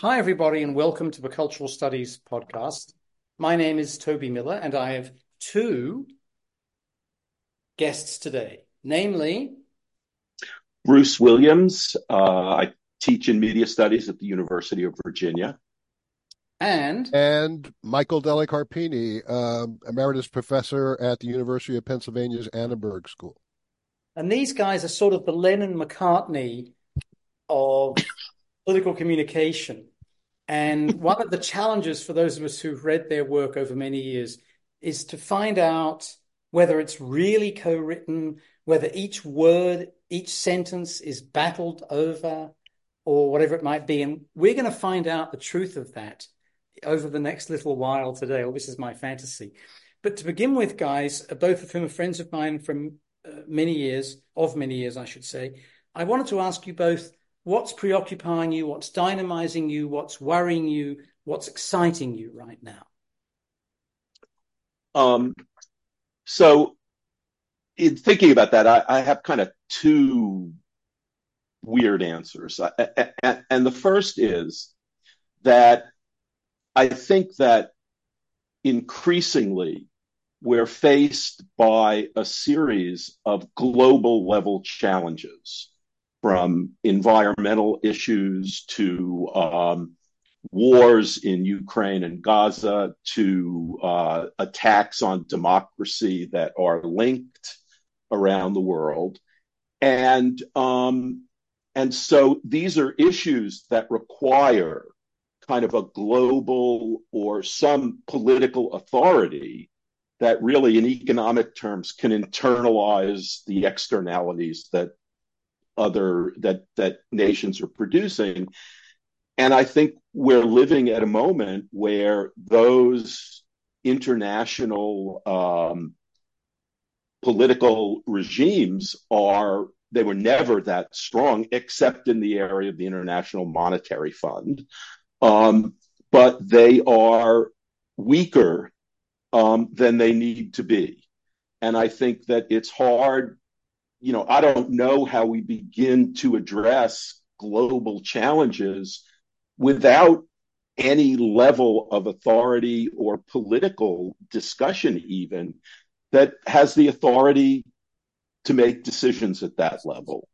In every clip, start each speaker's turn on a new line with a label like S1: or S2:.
S1: Hi, everybody, and welcome to the Cultural Studies podcast. My name is Toby Miller, and I have two guests today, namely
S2: Bruce Williams. Uh, I teach in media studies at the University of Virginia.
S1: And
S3: and Michael Delli Carpini, um, emeritus professor at the University of Pennsylvania's Annenberg School.
S1: And these guys are sort of the Lennon McCartney of political communication. And one of the challenges for those of us who've read their work over many years is to find out whether it's really co written, whether each word, each sentence is battled over, or whatever it might be. And we're going to find out the truth of that over the next little while today. Well, this is my fantasy. But to begin with, guys, both of whom are friends of mine from uh, many years, of many years, I should say, I wanted to ask you both what's preoccupying you, what's dynamizing you, what's worrying you, what's exciting you right now?
S2: Um, so, in thinking about that, I, I have kind of two weird answers. And the first is that I think that increasingly we're faced by a series of global level challenges from environmental issues to um, wars in Ukraine and Gaza to uh, attacks on democracy that are linked around the world. And um, and so these are issues that require kind of a global or some political authority that really in economic terms can internalize the externalities that other that that nations are producing. And i think we're living at a moment where those international um, political regimes are they were never that strong except in the area of the international monetary fund. Um, but they are weaker um, than they need to be. And i think that it's hard you know, I don't know how we begin to address global challenges without any level of authority or political discussion, even that has the authority to make decisions at that level.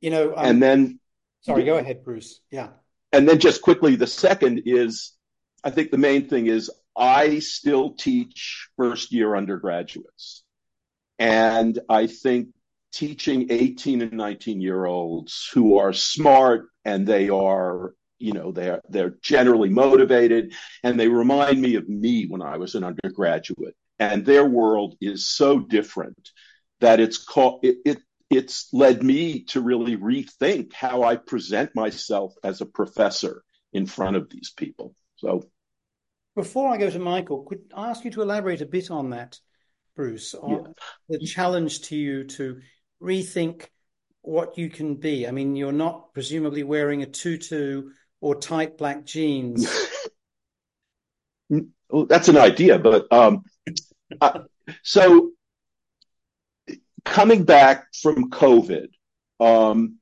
S1: You know,
S2: um, and then,
S1: sorry, go ahead, Bruce. Yeah.
S2: And then just quickly, the second is I think the main thing is I still teach first year undergraduates. And I think teaching 18 and 19 year olds who are smart and they are you know they're they're generally motivated. And they remind me of me when I was an undergraduate. And their world is so different that it's called it, it it's led me to really rethink how I present myself as a professor in front of these people. So.
S1: Before I go to Michael could I ask you to elaborate a bit on that Bruce on yeah. the challenge to you to rethink what you can be. I mean, you're not presumably wearing a tutu or tight black jeans.
S2: well, that's an idea, but um, uh, so coming back from COVID um,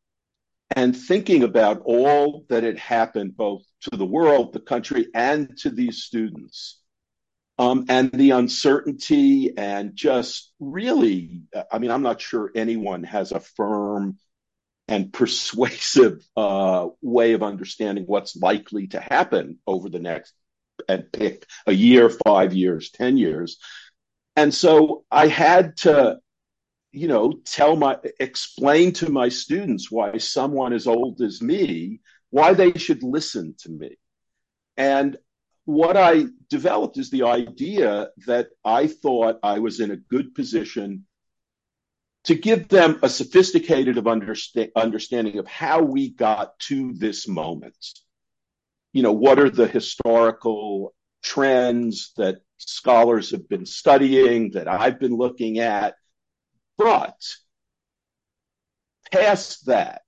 S2: and thinking about all that had happened both to the world, the country, and to these students um, and the uncertainty and just really, I mean, I'm not sure anyone has a firm and persuasive uh, way of understanding what's likely to happen over the next and pick a year, five years, ten years. And so I had to, you know, tell my explain to my students why someone as old as me, why they should listen to me. And what I developed is the idea that I thought I was in a good position to give them a sophisticated of understa- understanding of how we got to this moment. You know, what are the historical trends that scholars have been studying, that I've been looking at? But past that,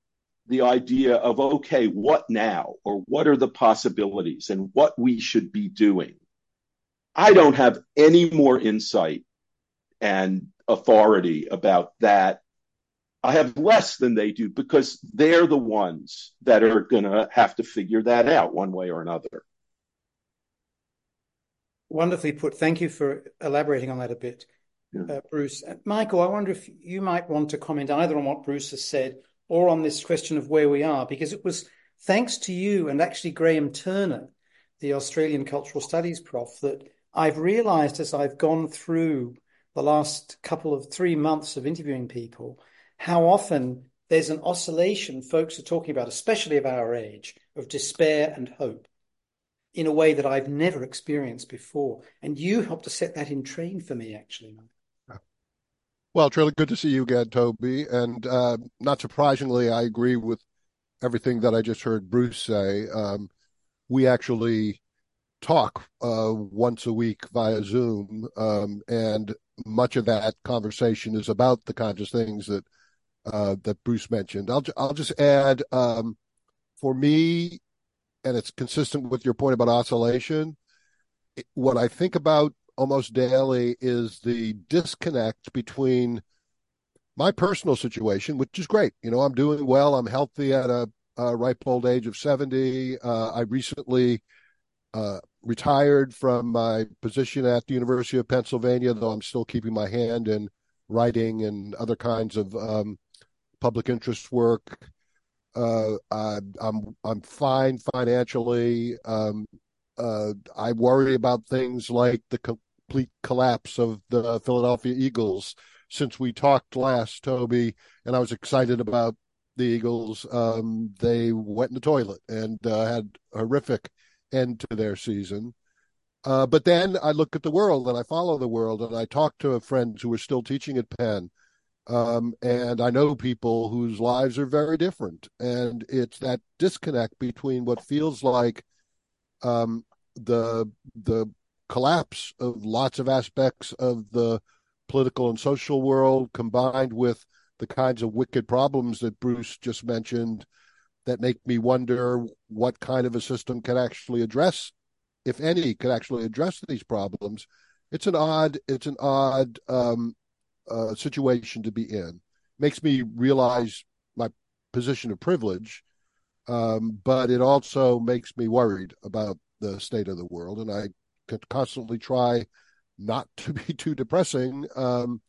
S2: the idea of, okay, what now? Or what are the possibilities and what we should be doing? I don't have any more insight and authority about that I have less than they do because they're the ones that are going to have to figure that out one way or another.
S1: Wonderfully put. Thank you for elaborating on that a bit, yeah. uh, Bruce. Uh, Michael, I wonder if you might want to comment either on what Bruce has said or on this question of where we are, because it was thanks to you and actually Graham Turner, the Australian Cultural Studies prof, that I've realized as I've gone through the last couple of three months of interviewing people how often there's an oscillation folks are talking about, especially of our age, of despair and hope in a way that I've never experienced before. And you helped to set that in train for me, actually.
S3: Well, it's really good to see you again, Toby. And uh, not surprisingly, I agree with everything that I just heard Bruce say. Um, we actually talk uh, once a week via Zoom, um, and much of that conversation is about the kinds of things that uh, that Bruce mentioned. I'll I'll just add um, for me, and it's consistent with your point about oscillation. What I think about almost daily is the disconnect between my personal situation, which is great. You know, I'm doing well. I'm healthy at a, a ripe old age of 70. Uh, I recently uh, retired from my position at the University of Pennsylvania, though I'm still keeping my hand in writing and other kinds of um, public interest work. Uh, I, I'm I'm fine financially. Um, uh, I worry about things like the complete collapse of the Philadelphia Eagles since we talked last, Toby, and I was excited about the Eagles. Um, they went in the toilet and uh, had horrific end to their season. Uh, but then I look at the world and I follow the world and I talk to friends who are still teaching at Penn. Um, and I know people whose lives are very different. And it's that disconnect between what feels like um, the the collapse of lots of aspects of the political and social world combined with the kinds of wicked problems that Bruce just mentioned that make me wonder what kind of a system can actually address, if any, could actually address these problems. It's an odd, it's an odd um, uh, situation to be in. Makes me realize my position of privilege, um, but it also makes me worried about the state of the world, and I constantly try not to be too depressing. Um,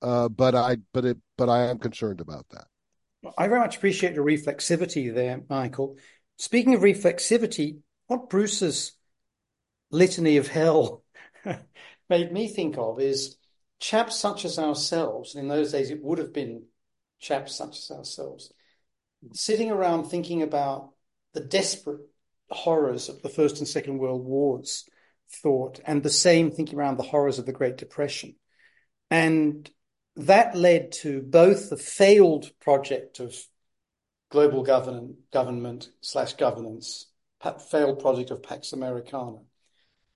S3: uh, but I, but it, but I am concerned about that.
S1: I very much appreciate your reflexivity there, Michael. Speaking of reflexivity, what Bruce's litany of hell made me think of is chaps such as ourselves, and in those days it would have been chaps such as ourselves, sitting around thinking about the desperate horrors of the First and Second World Wars thought, and the same thinking around the horrors of the Great Depression. And that led to both the failed project of global government, government slash governance, failed project of Pax Americana,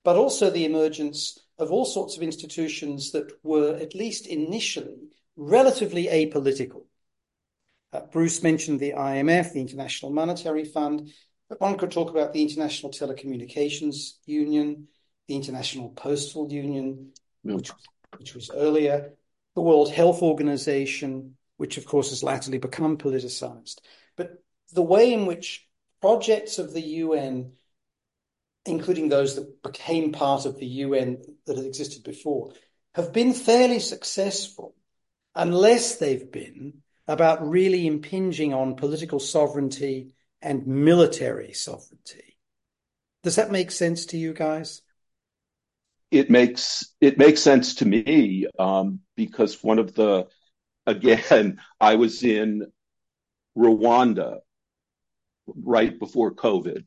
S1: but also the emergence of all sorts of institutions that were, at least initially, relatively apolitical. Uh, Bruce mentioned the IMF, the International Monetary Fund, but one could talk about the International Telecommunications Union, the International Postal Union, mm. which, which was earlier, the World Health Organization, which of course has latterly become politicized. But the way in which projects of the UN, including those that became part of the UN that had existed before, have been fairly successful unless they've been about really impinging on political sovereignty and military sovereignty. Does that make sense to you guys?
S2: It makes it makes sense to me um, because one of the again I was in Rwanda right before COVID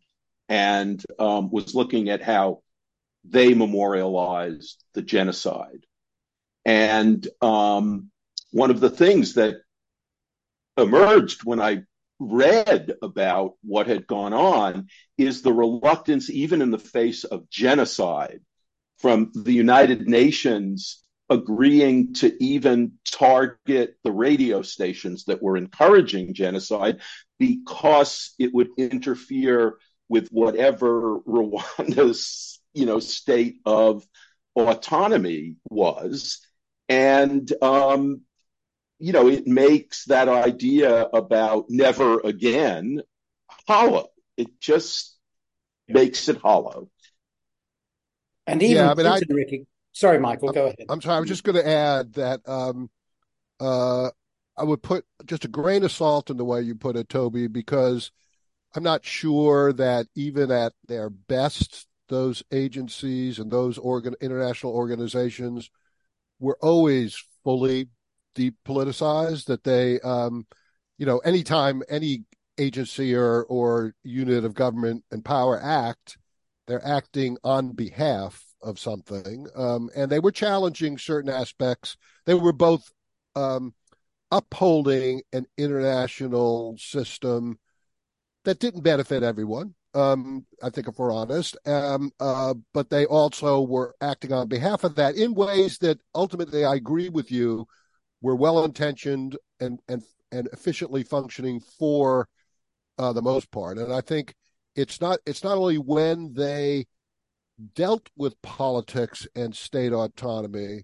S2: and um, was looking at how they memorialized the genocide, and um, one of the things that emerged when I read about what had gone on is the reluctance, even in the face of genocide, from the United Nations agreeing to even target the radio stations that were encouraging genocide because it would interfere with whatever Rwanda's you know state of autonomy was and um, you know, it makes that idea about never again hollow. It just makes it hollow.
S1: And even yeah, I mean, Putin, I, Ricky, sorry, Michael, go ahead.
S3: I'm sorry. I was just going to add that um, uh, I would put just a grain of salt in the way you put it, Toby, because I'm not sure that even at their best, those agencies and those organ international organizations were always fully depoliticized. That they, um, you know, anytime any agency or or unit of government and power act, they're acting on behalf of something, um, and they were challenging certain aspects. They were both um, upholding an international system that didn't benefit everyone. Um, I think, if we're honest, um, uh, but they also were acting on behalf of that in ways that ultimately, I agree with you, were well intentioned and and and efficiently functioning for uh, the most part. And I think it's not it's not only when they dealt with politics and state autonomy,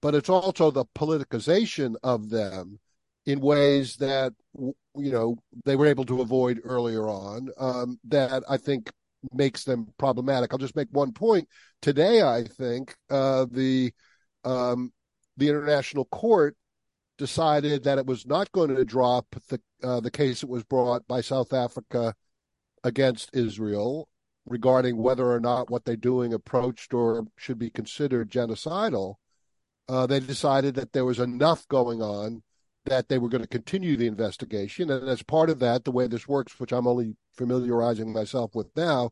S3: but it's also the politicization of them in ways that you know they were able to avoid earlier on um, that I think makes them problematic. I'll just make one point. Today, I think uh, the um, the international court decided that it was not going to drop the uh, the case that was brought by South Africa against Israel regarding whether or not what they're doing approached or should be considered genocidal. Uh, they decided that there was enough going on that they were going to continue the investigation. And as part of that, the way this works, which I'm only familiarizing myself with now,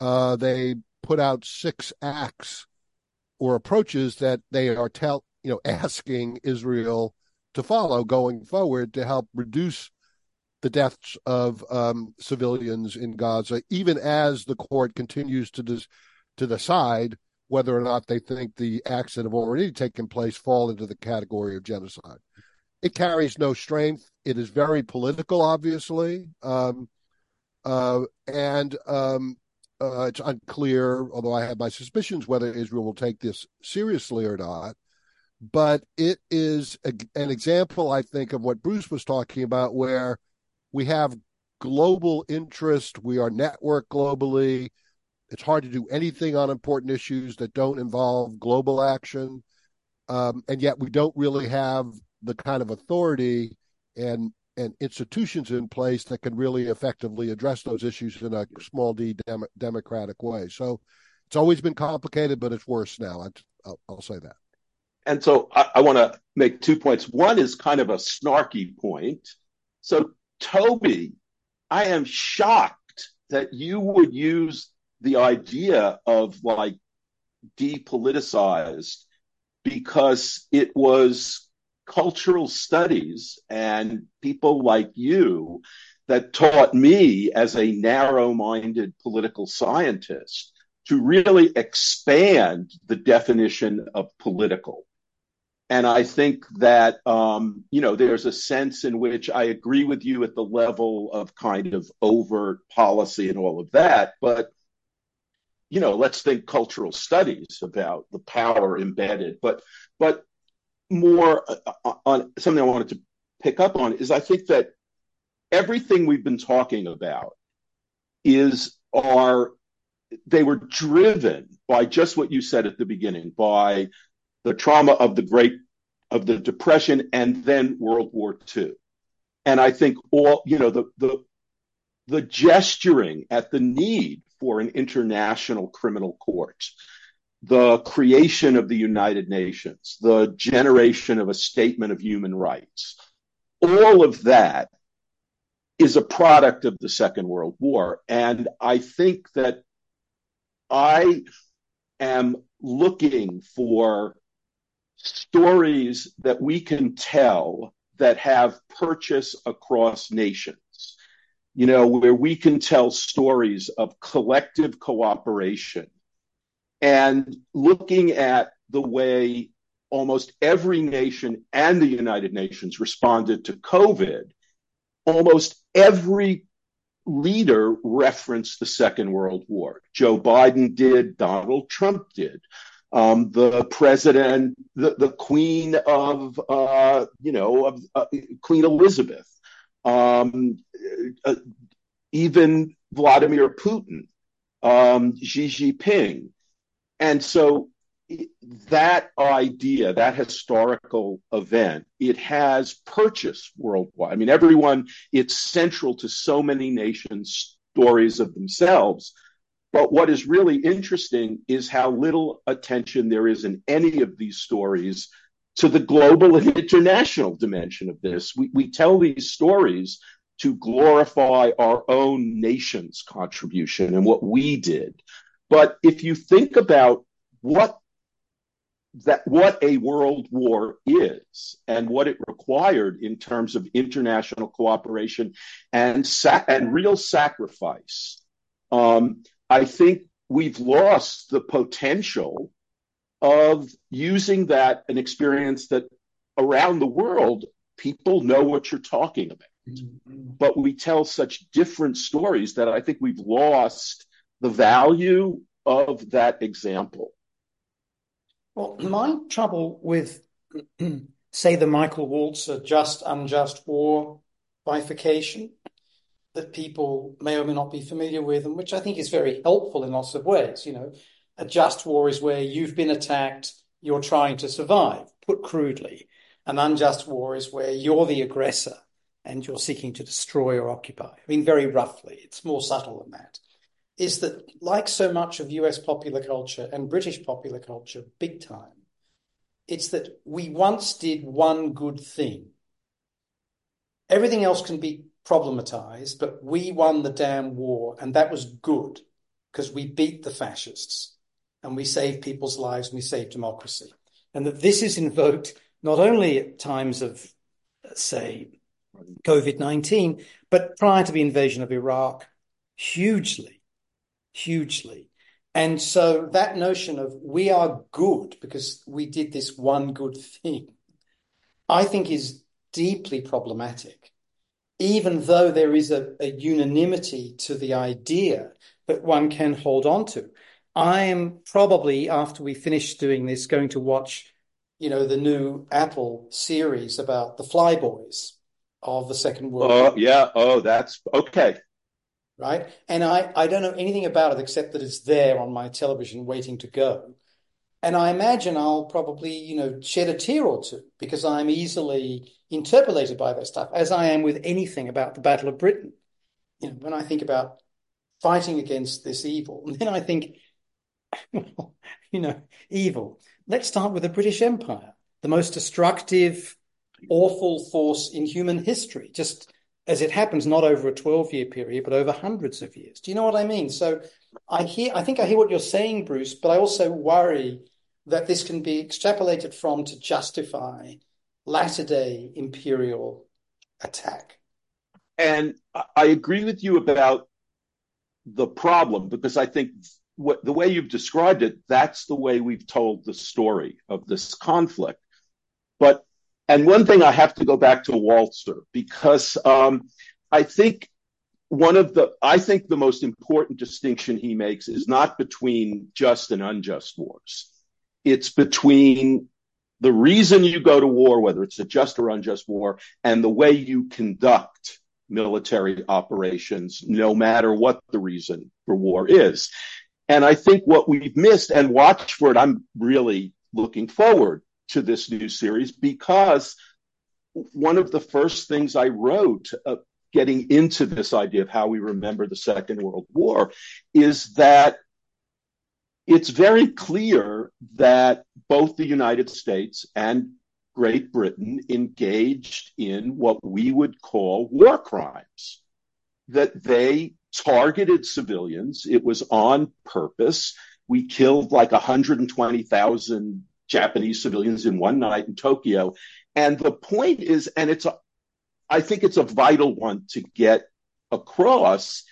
S3: uh, they put out six acts or approaches that they are tell you know asking Israel to follow going forward to help reduce the deaths of um, civilians in Gaza, even as the court continues to des- to decide whether or not they think the acts that have already taken place fall into the category of genocide. It carries no strength. It is very political, obviously, um, uh, and um, uh, it's unclear. Although I have my suspicions whether Israel will take this seriously or not but it is a, an example, I think, of what Bruce was talking about, where we have global interest, we are networked globally. It's hard to do anything on important issues that don't involve global action, um, and yet we don't really have the kind of authority and and institutions in place that can really effectively address those issues in a small d dem- democratic way. So it's always been complicated, but it's worse now. I, will say that.
S2: And so I, I want to make two points. One is kind of a snarky point. So, Toby, I am shocked that you would use the idea of like depoliticized because it was cultural studies and people like you that taught me as a narrow minded political scientist to really expand the definition of political. And I think that, um, you know, there's a sense in which I agree with you at the level of kind of overt policy and all of that. But, you know, let's think cultural studies about the power embedded. But, but more uh, on something I wanted to pick up on is I think that everything we've been talking about is our they were driven by just what you said at the beginning by the trauma of the great of the depression and then world war ii and i think all you know the the the gesturing at the need for an international criminal court the creation of the united nations the generation of a statement of human rights all of that is a product of the second world war. And i think that i am looking for stories that we can tell that have purchase across nations. You know, where we can tell stories of collective cooperation and looking at the way almost every nation and the United Nations responded to COVID, almost every leader referenced the Second World War. Joe Biden did, Donald Trump did. Um, the president, the, the queen of, uh, you know, of uh, Queen Elizabeth, um, uh, even Vladimir Putin, um, Xi Jinping. And so that idea, that historical event, it has purchase worldwide. I mean, everyone, it's central to so many nations' stories of themselves. But what is really interesting is how little attention there is in any of these stories to the global and international dimension of this. We, we tell these stories to glorify our own nation's contribution and what we did. But if you think about what that what a world war is and what it required in terms of international cooperation and sa- and real sacrifice, um, I think we've lost the potential of using that an experience that around the world people know what you're talking about. Mm-hmm. But we tell such different stories that I think we've lost the value of that example.
S1: Well, my trouble with, say, the Michael Walzer just unjust war bifurcation that people may or may not be familiar with, and which I think is very helpful in lots of ways. You know, a just war is where you've been attacked, you're trying to survive, put crudely. An unjust war is where you're the aggressor and you're seeking to destroy or occupy. I mean, very roughly, it's more subtle than that is that, like so much of US popular culture and British popular culture, big time, it's that we once did one good thing. Everything else can be problematized, but we won the damn war, and that was good because we beat the fascists and we saved people's lives and we saved democracy. And that this is invoked not only at times of, say, COVID 19, but prior to the invasion of Iraq, hugely hugely. And so that notion of we are good because we did this one good thing, I think is deeply problematic, even though there is a, a unanimity to the idea that one can hold on to. I am probably, after we finish doing this, going to watch, you know, the new Apple series about the flyboys of the Second World oh,
S2: War. Oh, yeah. Oh, that's okay
S1: right? And I, I don't know anything about it except that it's there on my television waiting to go. And I imagine I'll probably, you know, shed a tear or two because I'm easily interpolated by that stuff, as I am with anything about the Battle of Britain. You know, when I think about fighting against this evil, and then I think, well, you know, evil. Let's start with the British Empire, the most destructive, awful force in human history. Just as it happens, not over a 12 year period, but over hundreds of years. Do you know what I mean? So I hear, I think I hear what you're saying, Bruce, but I also worry that this can be extrapolated from to justify latter day imperial attack.
S2: And I agree with you about the problem because I think what, the way you've described it, that's the way we've told the story of this conflict. But and one thing I have to go back to Walzer because um, I think one of the I think the most important distinction he makes is not between just and unjust wars. It's between the reason you go to war, whether it's a just or unjust war, and the way you conduct military operations, no matter what the reason for war is. And I think what we've missed, and watch for it, I'm really looking forward to this new series because one of the first things I wrote uh, getting into this idea of how we remember the Second World War is that it's very clear that both the United States and Great Britain engaged in what we would call war crimes, that they targeted civilians. It was on purpose. We killed like 120,000 Japanese civilians in one night in Tokyo. And the point is, and it's a, I think it's a vital one to get across,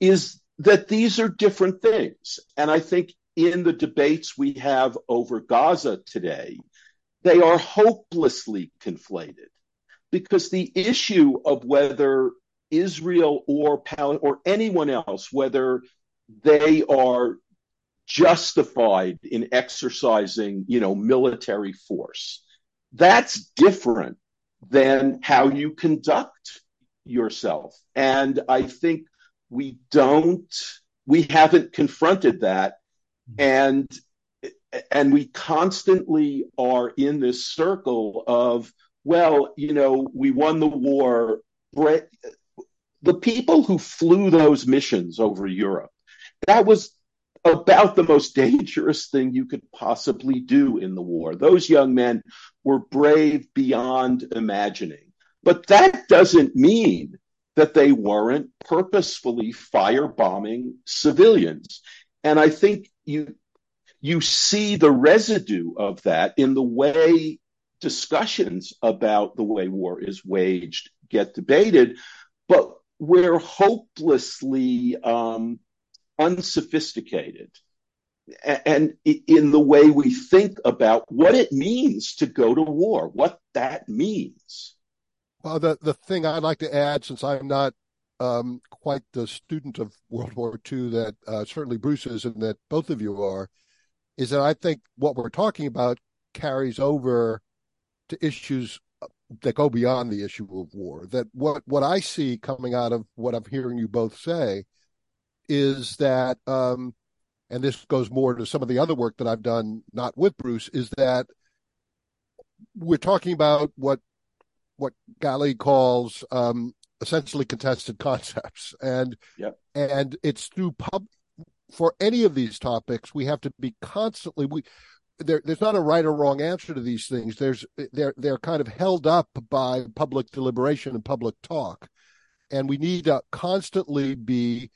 S2: is that these are different things. And I think in the debates we have over Gaza today, they are hopelessly conflated because the issue of whether Israel or or anyone else, whether they are justified in exercising, you know, military force. That's different than how you conduct yourself. And I think we don't, we haven't confronted that. Mm-hmm. And and we constantly are in this circle of, well, you know, we won the war. The people who flew those missions over Europe, that was about the most dangerous thing you could possibly do in the war. Those young men were brave beyond imagining. But that doesn't mean that they weren't purposefully firebombing civilians. And I think you you see the residue of that in the way discussions about the way war is waged get debated, but we're hopelessly um, unsophisticated and in the way we think about what it means to go to war, what that means.
S3: Well, the the thing I'd like to add, since I'm not um, quite the student of World War II that uh, certainly Bruce is, and that both of you are, is that I think what we're talking about carries over to issues that go beyond the issue of war. That what what I see coming out of what I'm hearing you both say is that, um, and this goes more to some of the other work that I've done, not with Bruce, is that we're talking about what what Gallie calls um, essentially contested concepts, and
S2: yep.
S3: and it's through pub for any of these topics we have to be constantly we there, there's not a right or wrong answer to these things. There's they're they're kind of held up by public deliberation and public talk, and we need to constantly be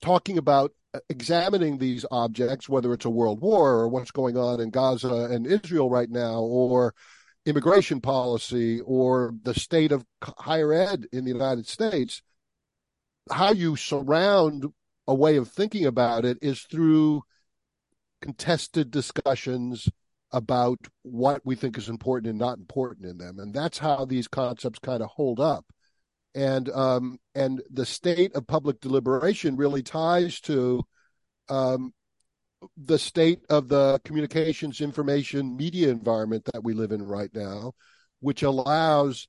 S3: talking about uh, examining these objects, whether it's a world war or what's going on in Gaza and Israel right now, or immigration policy or the state of higher ed in the United States, how you surround a way of thinking about it is through contested discussions about what we think is important and not important in them. And that's how these concepts kind of hold up. And um, and the state of public deliberation really ties to um, the state of the communications, information, media environment that we live in right now, which allows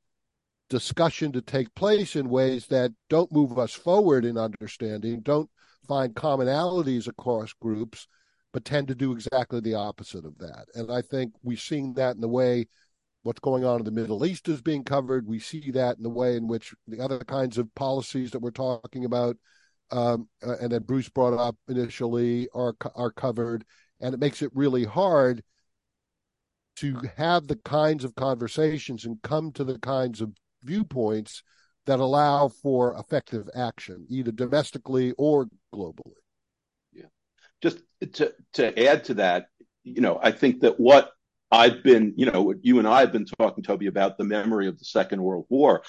S3: discussion to take place in ways that don't move us forward in understanding, don't find commonalities across groups, but tend to do exactly the opposite of that. And I think we've seen that in the way what's going on in the Middle East is being covered. We see that in the way in which the other kinds of policies that we're talking about um, uh, and that Bruce brought up initially are are covered, and it makes it really hard to have the kinds of conversations and come to the kinds of viewpoints that allow for effective action, either domestically or globally.
S2: Yeah, just to to add to that, you know, I think that what I've been, you know, you and I have been talking, Toby, about the memory of the Second World War.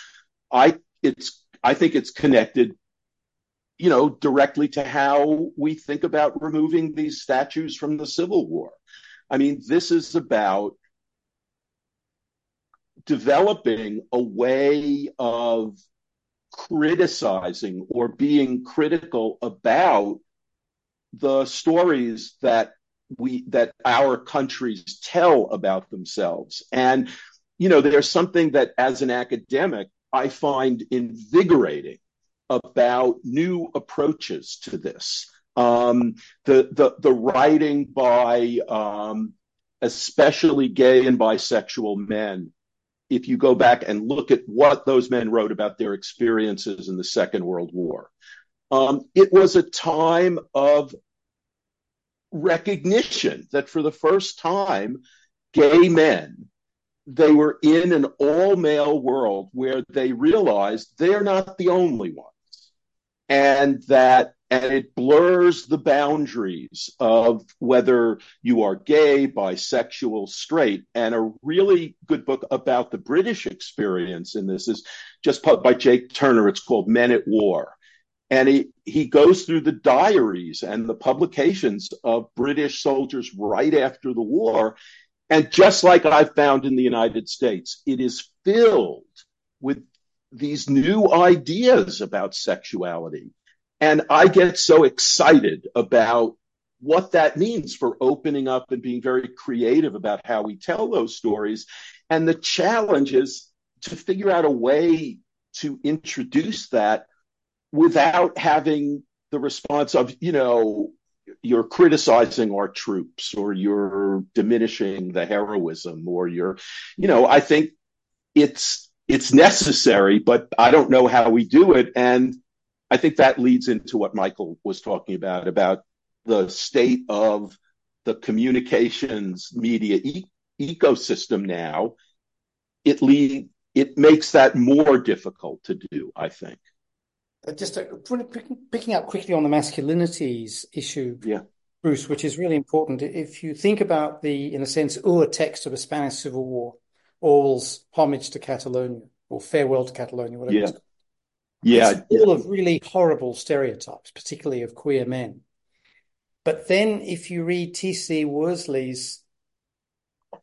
S2: I it's I think it's connected you know, directly to how we think about removing these statues from the Civil War. I mean, this is about developing a way of criticizing or being critical about the stories that we that our countries tell about themselves and you know there's something that as an academic i find invigorating about new approaches to this. Um, the, the, the writing by um, especially gay and bisexual men, if you go back and look at what those men wrote about their experiences in the Second World War, um, it was a time of recognition that for the first time, gay men they were in an all male world where they realized they're not the only ones and that and it blurs the boundaries of whether you are gay, bisexual, straight. And a really good book about the British experience in this is just put by Jake Turner. It's called Men at War. And he, he goes through the diaries and the publications of British soldiers right after the war. And just like I've found in the United States, it is filled with these new ideas about sexuality. And I get so excited about what that means for opening up and being very creative about how we tell those stories. And the challenge is to figure out a way to introduce that without having the response of, you know, you're criticizing our troops or you're diminishing the heroism or you're, you know, I think it's it's necessary, but I don't know how we do it. And I think that leads into what Michael was talking about about the state of the communications media e- ecosystem now. It lead it makes that more difficult to do. I think.
S1: Uh, just uh, picking up quickly on the masculinities issue,
S2: yeah.
S1: Bruce, which is really important. If you think about the, in a sense, Ur text of the Spanish Civil War, Orwell's homage to Catalonia or farewell to Catalonia, whatever
S2: yeah.
S1: it's called.
S2: Yeah.
S1: It's full of really horrible stereotypes, particularly of queer men. But then if you read T.C. Worsley's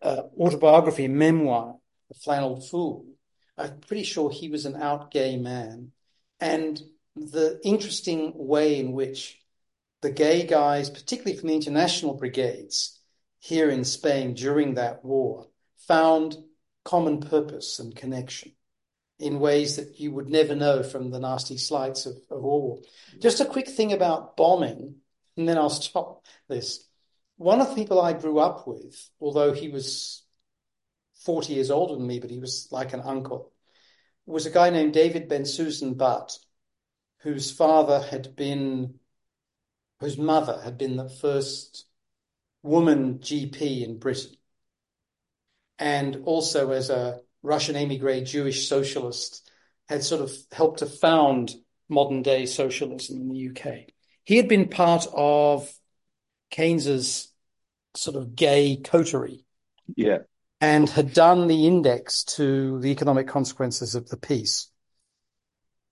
S1: uh, autobiography, memoir, The Flannelled Fool, I'm pretty sure he was an out gay man and the interesting way in which the gay guys, particularly from the international brigades here in Spain during that war, found common purpose and connection in ways that you would never know from the nasty slights of, of war. Just a quick thing about bombing, and then I'll stop this. One of the people I grew up with, although he was 40 years older than me, but he was like an uncle, was a guy named David Bensusan Butt, whose father had been, whose mother had been the first woman GP in Britain. And also as a Russian emigre Jewish socialist, had sort of helped to found modern day socialism in the UK. He had been part of Keynes's sort of gay coterie.
S2: Yeah
S1: and had done the index to the economic consequences of the peace.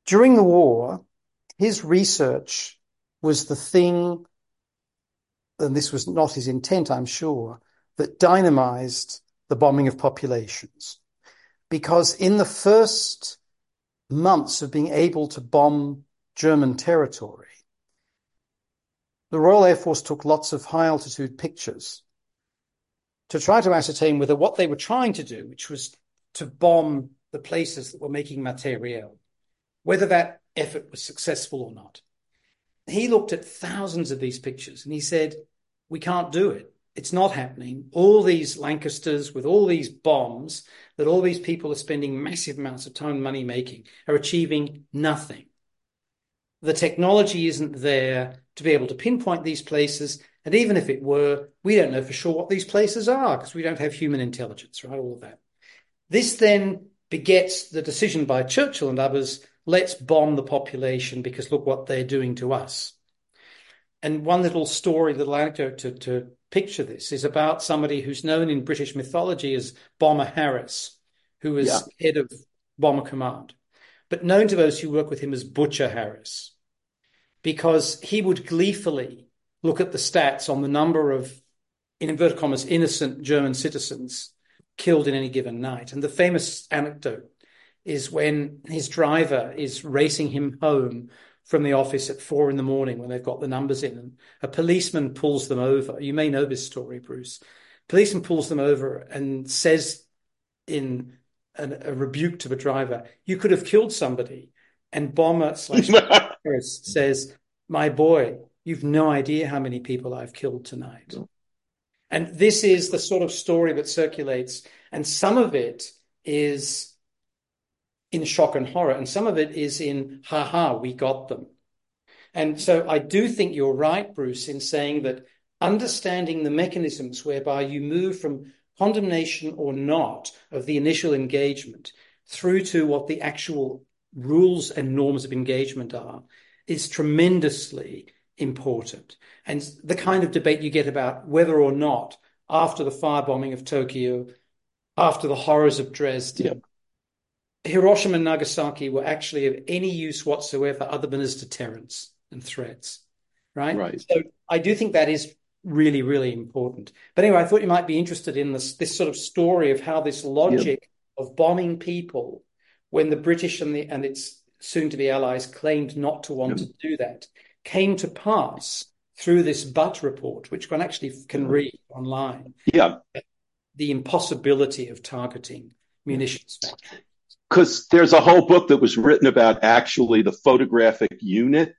S1: During the war, his research was the thing, and this was not his intent, I'm sure, that dynamized the bombing of populations. Because in the first months of being able to bomb German territory, the Royal Air Force took lots of high altitude pictures to try to ascertain whether what they were trying to do, which was to bomb the places that were making materiel, whether that effort was successful or not. He looked at thousands of these pictures and he said, We can't do it. It's not happening. All these Lancasters with all these bombs that all these people are spending massive amounts of time and money making are achieving nothing. The technology isn't there to be able to pinpoint these places and even if it were, we don't know for sure what these places are because we don't have human intelligence, right? All of that. This then begets the decision by Churchill and others let's bomb the population because look what they're doing to us. And one little story, little anecdote to, to picture this is about somebody who's known in British mythology as Bomber Harris, who was yeah. head of Bomber Command, but known to those who work with him as Butcher Harris, because he would gleefully look at the stats on the number of, in inverted commas, innocent German citizens killed in any given night. And the famous anecdote is when his driver is racing him home from the office at four in the morning when they've got the numbers in, and a policeman pulls them over. You may know this story, Bruce. Policeman pulls them over and says in an, a rebuke to the driver, "You could have killed somebody." And bomber slash says, "My boy, You've no idea how many people I've killed tonight. And this is the sort of story that circulates. And some of it is in shock and horror, and some of it is in, ha ha, we got them. And so I do think you're right, Bruce, in saying that understanding the mechanisms whereby you move from condemnation or not of the initial engagement through to what the actual rules and norms of engagement are is tremendously important. And the kind of debate you get about whether or not, after the firebombing of Tokyo, after the horrors of Dresden. Hiroshima and Nagasaki were actually of any use whatsoever other than as deterrents and threats. Right?
S2: Right.
S1: So I do think that is really, really important. But anyway, I thought you might be interested in this this sort of story of how this logic yep. of bombing people when the British and the and its soon to be allies claimed not to want yep. to do that came to pass through this Butt report, which one actually can read online.
S2: Yeah.
S1: The impossibility of targeting munitions factories.
S2: Because there's a whole book that was written about actually the photographic unit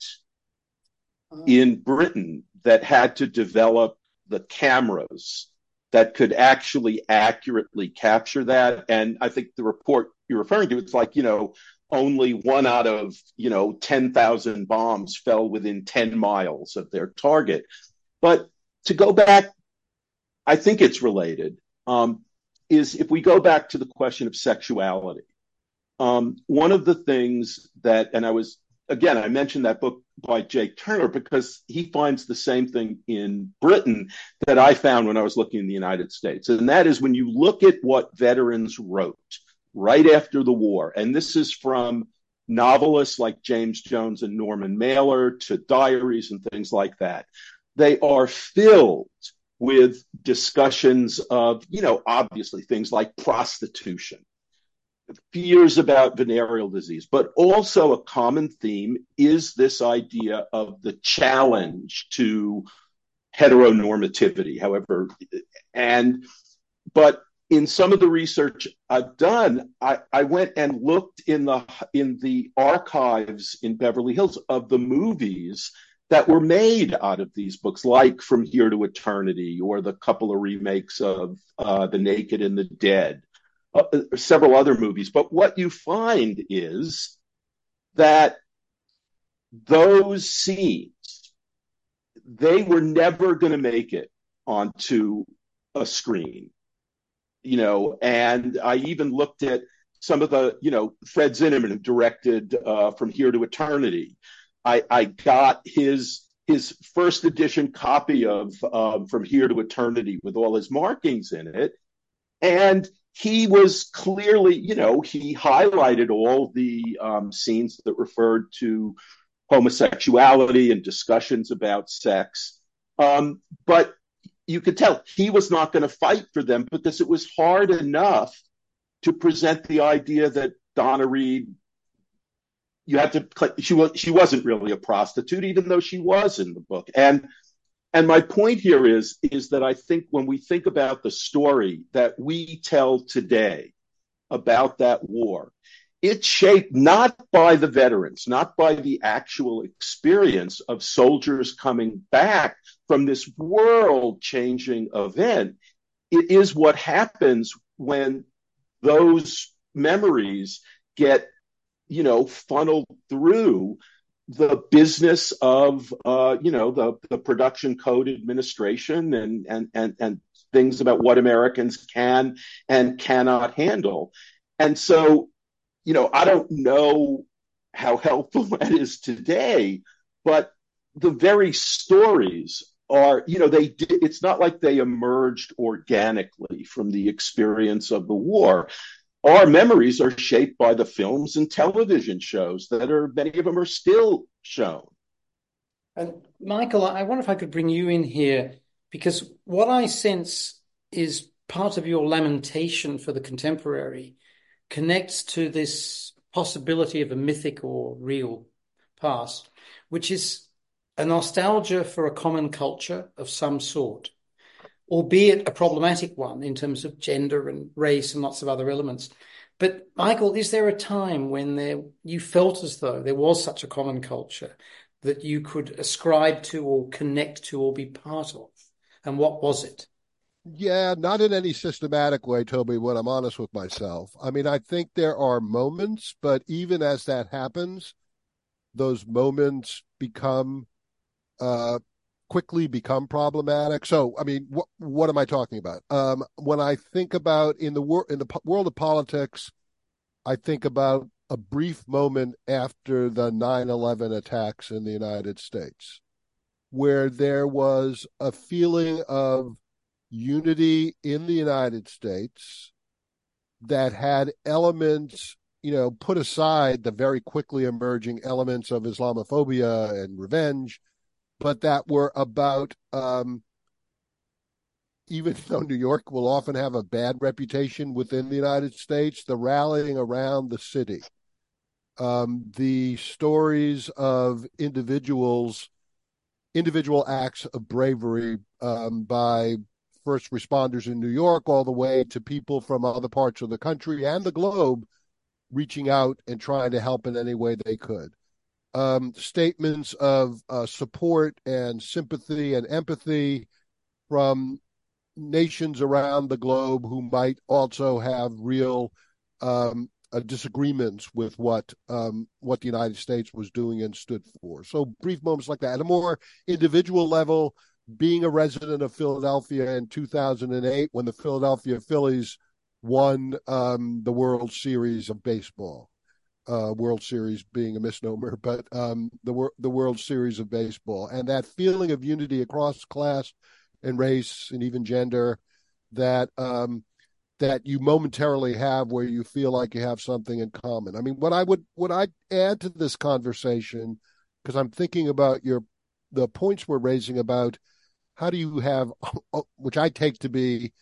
S2: uh-huh. in Britain that had to develop the cameras that could actually accurately capture that. And I think the report you're referring to, it's like, you know, only one out of, you know, 10,000 bombs fell within 10 miles of their target. But to go back, I think it's related, um, is if we go back to the question of sexuality, Um, one of the things that, and I was, again, I mentioned that book by Jake Turner because he finds the same thing in Britain that I found when I was looking in the United States. And that is when you look at what veterans wrote right after the war, and this is from novelists like James Jones and Norman Mailer to diaries and things like that. They are filled with discussions of, you know, obviously things like prostitution, fears about venereal disease, but also a common theme is this idea of the challenge to heteronormativity, however, and but in some of the research I've done, I, I, went and looked in the in the archives in Beverly Hills of the movies that were made out of these books, like From Here to Eternity, or the couple of remakes of uh, The Naked and the Dead, several other movies. But what you find is that those scenes they were never going to make it onto a screen you know, and I even looked at some of the, you know, Fred Zinnemann who directed uh, From Here to Eternity. I, I got his his first edition copy of um, From Here to Eternity with all his markings in it, and he was clearly, you know, he highlighted all the um, scenes that referred to homosexuality and discussions about sex. Um, but you could tell he was not going to fight for them because it was hard enough to present the idea that Donna Reed, you had to, she was, she wasn't really a prostitute, even though she was in the book. And, and my point here is, is that I think when we think about the story that we tell today about that war, it's shaped not by the veterans, not by the actual experience of soldiers coming back from this world changing event. It is what happens when those memories get, you know, funneled through the business of, uh, you know, the, the production code administration and, and, and, and things about what Americans can and cannot handle. And so you know, I don't know how helpful that is today, but the very stories are, you know, they it's not like they emerged organically from the experience of the war. Our memories are shaped by the films and television shows that are many of them are still shown.
S1: And Michael, I wonder if I could bring you in here because what I sense is part of your lamentation for the contemporary connects to this possibility of a mythic or real past, which is a nostalgia for a common culture of some sort, albeit a problematic one in terms of gender and race and lots of other elements. But Michael, is there a time when there you felt as though there was such a common culture that you could ascribe to or connect to or be part of? And what was it?
S3: Yeah, not in any systematic way, Toby, when I'm honest with myself. I mean, I think there are moments, but even as that happens, those moments become uh quickly become problematic. So, I mean, what what am I talking about? Um when I think about in the world in the po- world of politics, I think about a brief moment after the 9/11 attacks in the United States where there was a feeling of unity in the United States that had elements, you know, put aside the very quickly emerging elements of Islamophobia and revenge, but that were about, um, even though New York will often have a bad reputation within the United States, the rallying around the city, um, the stories of individuals individual acts of bravery um, by first responders in New York, all the way to people from other parts of the country and the globe reaching out and trying to help in any way they could. Um, statements of uh, support and sympathy and empathy from nations around the globe who might also have real um, uh, disagreements with what um, what the United States was doing and stood for. So brief moments like that. At a more individual level, being a resident of Philadelphia in 2008 when the Philadelphia Phillies won um, the World Series of baseball. Uh, World Series being a misnomer, but um, the the World Series of baseball, and that feeling of unity across class and race and even gender that um, that you momentarily have where you feel like you have something in common. I mean, what I would what I add to this conversation because I'm thinking about your the points we're raising about how do you have which I take to be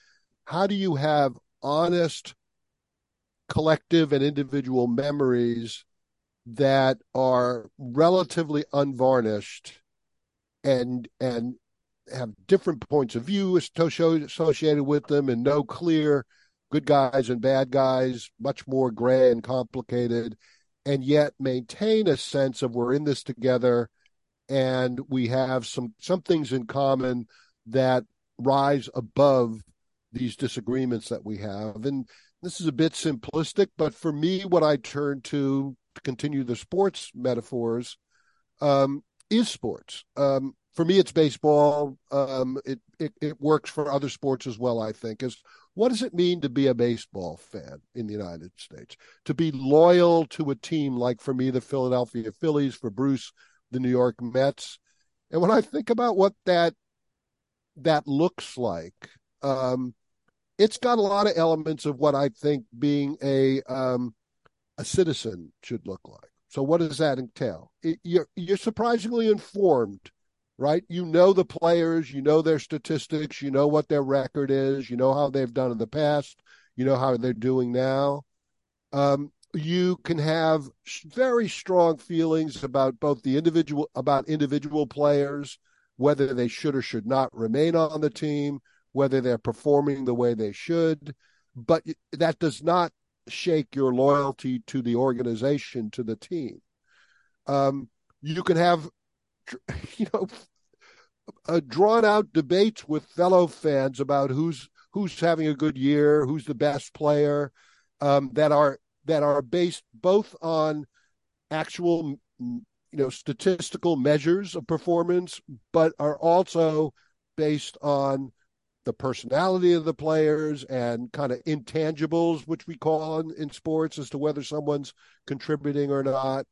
S3: how do you have honest collective and individual memories that are relatively unvarnished and and have different points of view associated with them and no clear good guys and bad guys, much more gray and complicated, and yet maintain a sense of we're in this together and we have some some things in common that rise above these disagreements that we have. And this is a bit simplistic, but for me, what I turn to to continue the sports metaphors um, is sports. Um, for me, it's baseball. Um, it, it, it works for other sports as well. I think is what does it mean to be a baseball fan in the United States? To be loyal to a team like for me, the Philadelphia Phillies, for Bruce, the New York Mets. And when I think about what that that looks like, um, it's got a lot of elements of what I think being a um, a citizen should look like. So, what does that entail? It, you're you're surprisingly informed right? You know the players, you know their statistics, you know what their record is, you know how they've done in the past, you know how they're doing now. Um, you can have very strong feelings about both the individual about individual players, whether they should or should not remain on the team, whether they're performing the way they should, but that does not shake your loyalty to the organization, to the team. Um, you can have you know, uh, drawn out debates with fellow fans about who's who's having a good year, who's the best player, um, that are that are based both on actual you know statistical measures of performance, but are also based on the personality of the players and kind of intangibles, which we call in, in sports, as to whether someone's contributing or not.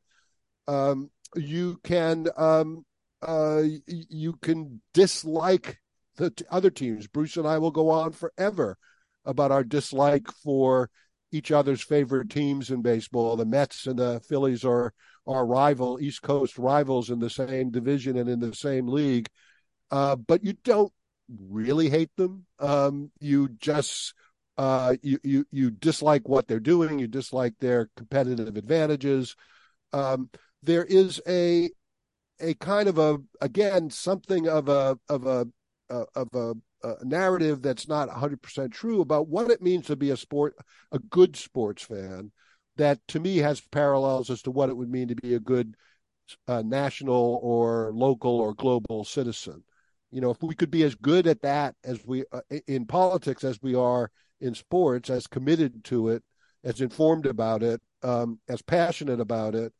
S3: Um, you can um, uh, you can dislike the t- other teams. Bruce and I will go on forever about our dislike for each other's favorite teams in baseball. The Mets and the Phillies are our rival East Coast rivals in the same division and in the same league, uh, but you don't really hate them. Um, you just uh, you you you dislike what they're doing. You dislike their competitive advantages. Um, there is a a kind of a again something of a of a uh, of a, a, narrative that's not 100% true about what it means to be a sport a good sports fan that to me has parallels as to what it would mean to be a good uh, national or local or global citizen you know if we could be as good at that as we uh, in politics as we are in sports as committed to it as informed about it um, as passionate about it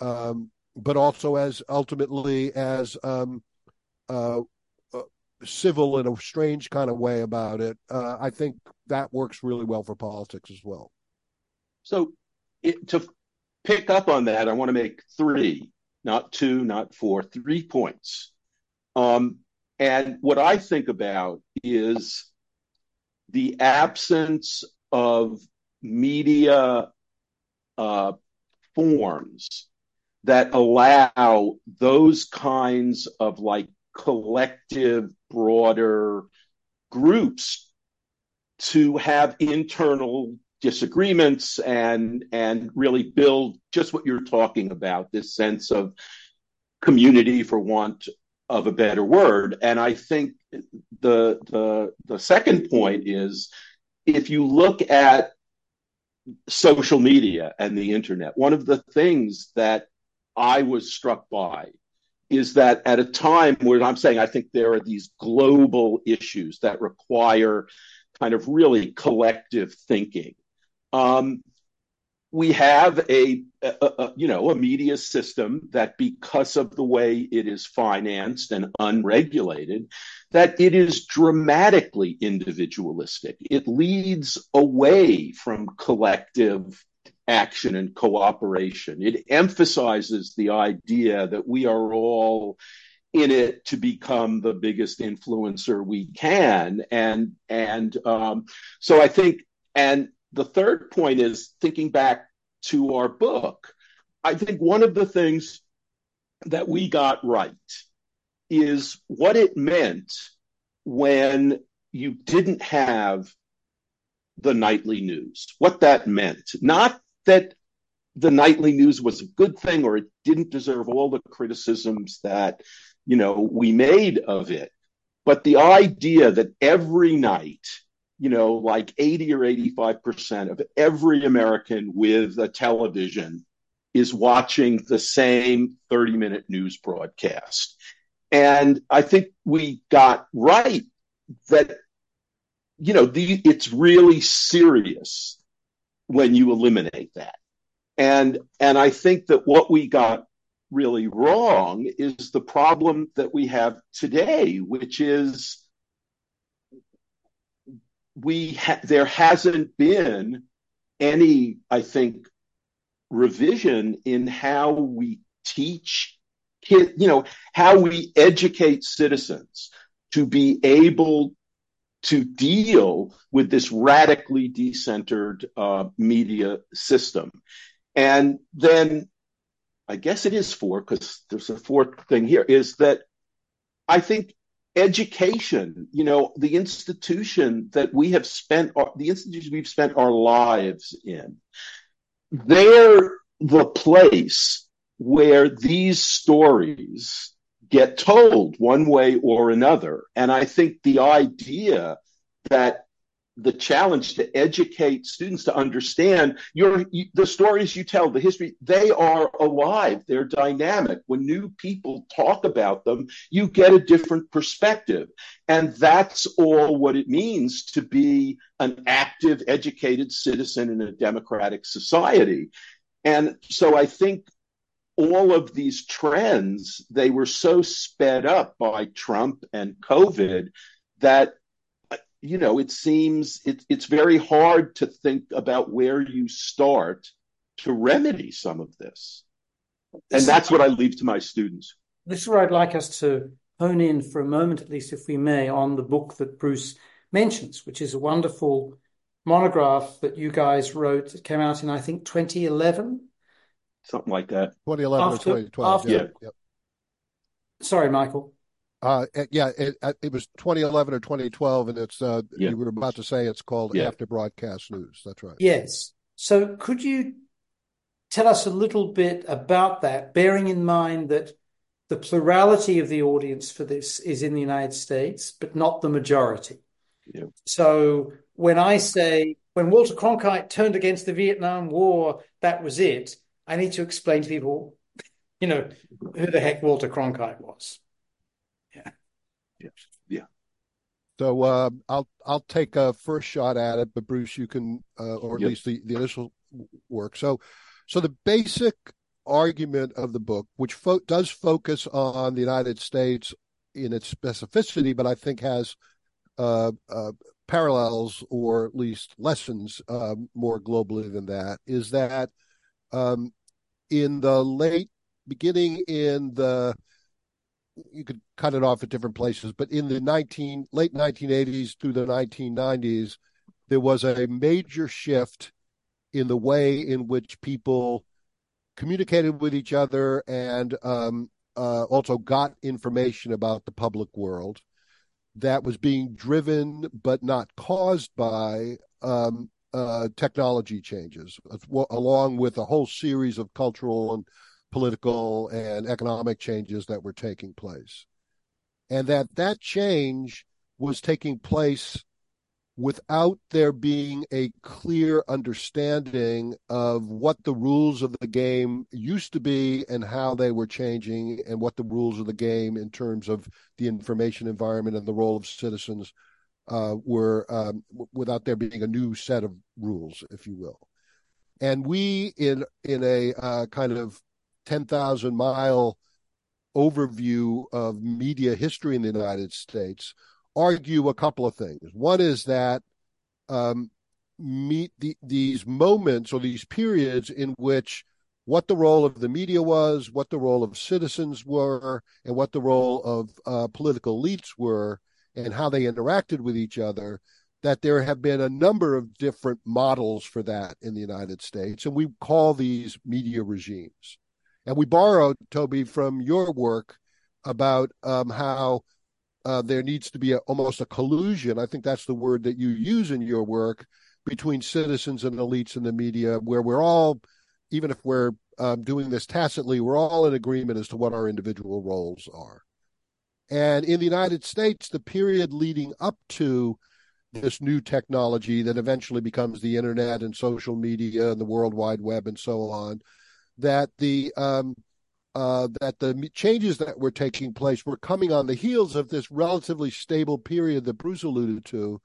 S3: um, but also as ultimately as um, uh, uh, civil in a strange kind of way about it. Uh, I think that works really well for politics as well.
S2: So, it, to pick up on that, I want to make three, not two, not four, three points. Um, and what I think about is the absence of media uh, forms that allow those kinds of like collective, broader groups to have internal disagreements and and really build just what you're talking about this sense of community for want of a better word. And I think the the the second point is if you look at social media and the internet, one of the things that I was struck by is that at a time where I'm saying I think there are these global issues that require kind of really collective thinking. Um, we have a, a, a, you know a media system that because of the way it is financed and unregulated that it is dramatically individualistic. It leads away from collective action and cooperation. It emphasizes the idea that we are all in it to become the biggest influencer we can. And and um, so i think and the third point is thinking back to our book. I think one of the things that we got right is what it meant when you didn't have the nightly news, what that meant. Not that the nightly news was a good thing or it didn't deserve all the criticisms that, you know, we made of it, but the idea that every night you know, like 80 or 85% of every American with a television is watching the same 30 minute news broadcast. And I think we got right that, you know, the, it's really serious when you eliminate that. And, and I think that what we got really wrong is the problem that we have today, which is there hasn't been any, I think, revision in how we teach you know, how we educate citizens to be able to deal with this radically decentered uh, media system. And then I guess it is four because there's a fourth thing here is that I think education you know the institution that we have spent uh, the institution we've spent our lives in. They're the place where these stories get told one way or another. And i think the idea that the challenge to educate students to understand your the stories you tell the history they are alive. They're dynamic. When new people talk about them you get a different perspective. And that's all what it means to be an active educated citizen in a democratic society. And so i think all of these trends they were so sped up by trump and covid that you know, it seems it, it's very hard to think about where you start to remedy some of this. And that's what I leave to my students.
S1: This is where I'd like us to hone in for a moment, at least if we may, on the book that Bruce mentions, which is a wonderful monograph that you guys wrote. It came out in, I think, 2011.
S2: Something like that.
S3: 2011 after, or 2012. After, yeah. Yep.
S1: Sorry, Michael.
S3: Uh, yeah, it, it, was 2011 or 2012, and it's uh, yeah. you were about to say it's called yeah. After Broadcast News. That's right.
S1: Yes. So, could you tell us a little bit about that, bearing in mind that the plurality of the audience for this is in the United States, but not the majority. Yeah. So, when I say when Walter Cronkite turned against the Vietnam War, that was it. I need to explain to people, you know, who the heck Walter Cronkite was.
S2: Yeah. Yeah.
S3: So uh, I'll I'll take a first shot at it, but Bruce, you can, uh, or at yep. least the, the initial work. So, so the basic argument of the book, which fo- does focus on the United States in its specificity, but I think has uh, uh parallels or at least lessons um, more globally than that, is that um, in the late beginning in the you could cut it off at different places, but in the 19 late 1980s through the 1990s, there was a major shift in the way in which people communicated with each other and um, uh, also got information about the public world that was being driven but not caused by um, uh, technology changes, along with a whole series of cultural and political and economic changes that were taking place. and that that change was taking place without there being a clear understanding of what the rules of the game used to be and how they were changing and what the rules of the game in terms of the information environment and the role of citizens uh, were um, without there being a new set of rules if you will and we in in a uh, kind of 10,000 mile overview of media history in the United States argue a couple of things. One is that um, meet the, these moments or these periods in which what the role of the media was, what the role of citizens were, and what the role of uh, political elites were, and how they interacted with each other. That there have been a number of different models for that in the United States, and we call these media regimes. And we borrowed, Toby, from your work about um, how uh, there needs to be a, almost a collusion. I think that's the word that you use in your work between citizens and elites in the media, where we're all, even if we're um, doing this tacitly, we're all in agreement as to what our individual roles are. And in the United States, the period leading up to this new technology that eventually becomes the internet and social media and the World Wide Web and so on, that the um, uh, that the changes that were taking place were coming on the heels of this relatively stable period that Bruce alluded to,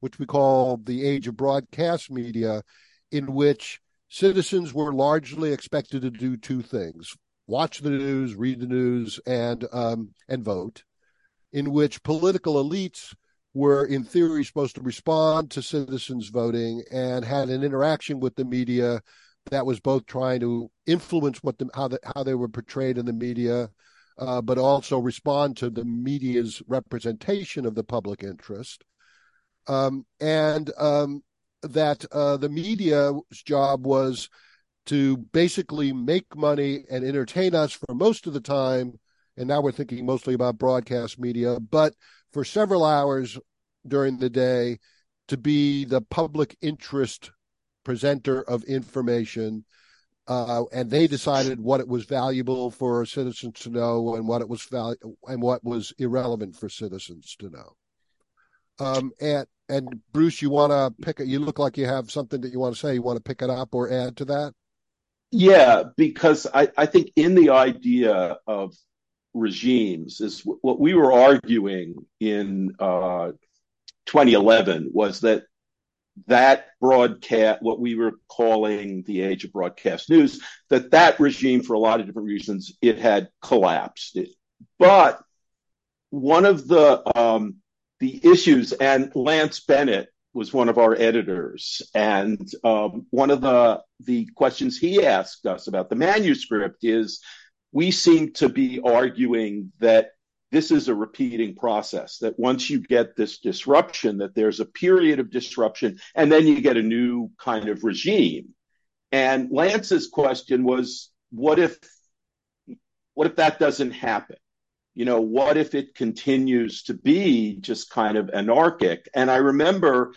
S3: which we call the age of broadcast media, in which citizens were largely expected to do two things: watch the news, read the news, and um, and vote. In which political elites were, in theory, supposed to respond to citizens voting and had an interaction with the media that was both trying to influence what the, how the, how they were portrayed in the media, uh, but also respond to the media's representation of the public interest, um, and um, that uh, the media's job was to basically make money and entertain us for most of the time. And now we're thinking mostly about broadcast media, but for several hours during the day to be the public interest presenter of information. Uh, and they decided what it was valuable for citizens to know and what it was val- and what was irrelevant for citizens to know. Um, and and Bruce, you want to pick it? You look like you have something that you want to say. You want to pick it up or add to that?
S2: Yeah, because I, I think in the idea of regimes is what we were arguing in uh, 2011 was that that broadcast, what we were calling the age of broadcast news, that that regime, for a lot of different reasons, it had collapsed. But one of the um, the issues, and Lance Bennett was one of our editors, and um, one of the the questions he asked us about the manuscript is, we seem to be arguing that this is a repeating process that once you get this disruption that there's a period of disruption and then you get a new kind of regime. And lance's question was what if what if that doesn't happen? You know what if it continues to be just kind of anarchic? And i remember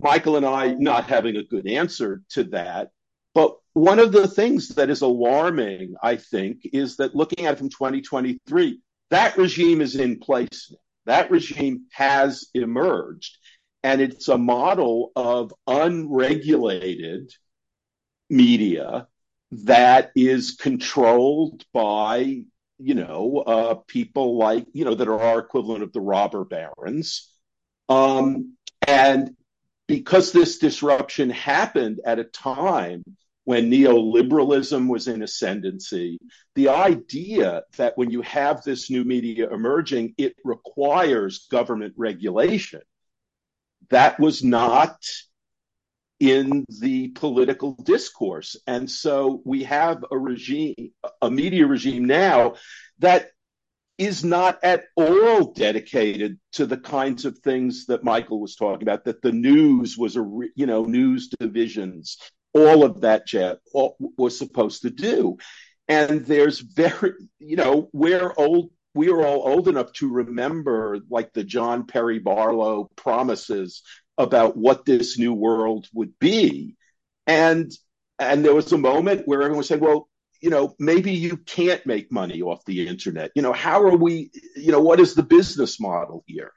S2: michael and i not having a good answer to that but one of the things that is alarming i think is that looking at it from 2023 that regime is in place. That regime has emerged, and it's a model of unregulated media that is controlled by you know uh, people like you know that are our equivalent of the robber barons um, and because this disruption happened at a time when neoliberalism was in ascendancy, the idea that when you have this new media emerging, it requires government regulation. That was not in the political discourse. And so we have a regime, a media regime now that is not at all dedicated to the kinds of things that Michael was talking about, that the news was a, you know, news divisions all of that jet was supposed to do. And there's very, you know, we're old, we are all old enough to remember like the John Perry Barlow promises about what this new world would be. And and there was a moment where everyone said, well, you know, maybe you can't make money off the internet. You know, how are we, you know, what is the business model here?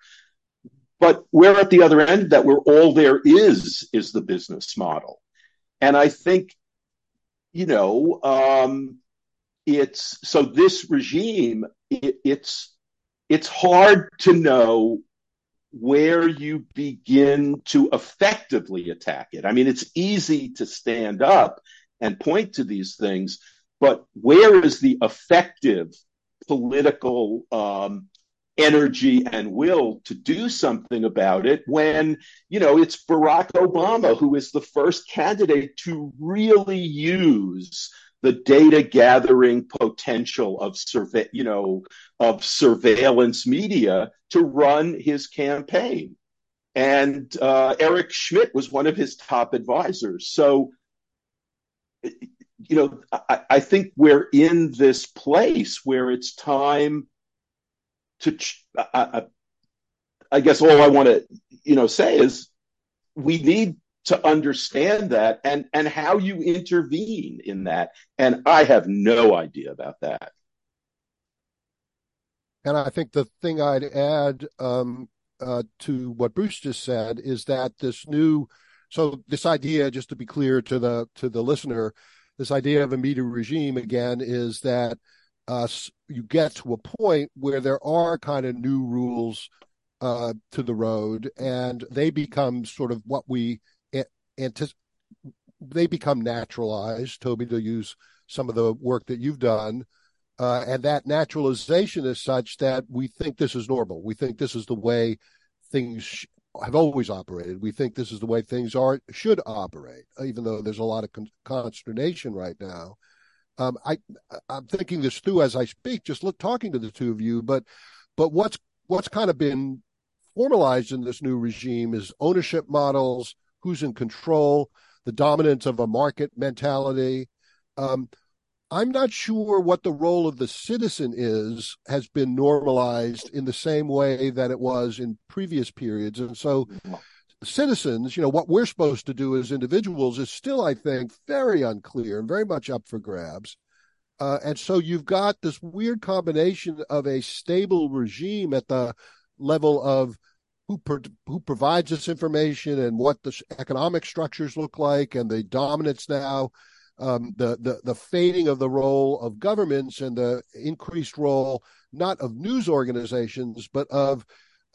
S2: But we're at the other end that we're all there is, is the business model. And I think, you know, um, it's so this regime, it, it's, it's hard to know where you begin to effectively attack it. I mean, it's easy to stand up and point to these things, but where is the effective political um, energy and will to do something about it when, you know, it's Barack Obama who is the first candidate to really use the data gathering potential of survey, you know, of surveillance media to run his campaign. And uh, Eric Schmidt was one of his top advisors. So, you know, I, I think we're in this place where it's time to. I, I guess all I want to, you know, say is we need to understand that and and how you intervene in that and i have no idea about that
S3: and i think the thing i'd add um, uh, to what bruce just said is that this new so this idea just to be clear to the to the listener this idea of a media regime again is that uh, you get to a point where there are kind of new rules uh, to the road and they become sort of what we anticipate. they become naturalized. Toby, to use some of the work that you've done, uh, and that naturalization is such that we think this is normal. We think this is the way things have always operated. We think this is the way things are should operate, even though there's a lot of con- consternation right now. Um, I I'm thinking this through as I speak, just look talking to the two of you. But but what's what's kind of been formalized in this new regime is ownership models, who's in control, the dominance of a market mentality. Um, I'm not sure what the role of the citizen is, has been normalized in the same way that it was in previous periods. And so, citizens, you know, what we're supposed to do as individuals is still, I think, very unclear and very much up for grabs. Uh, and so, you've got this weird combination of a stable regime at the level of who pro- who provides this information and what the economic structures look like and the dominance now um, the, the the fading of the role of governments and the increased role not of news organizations but of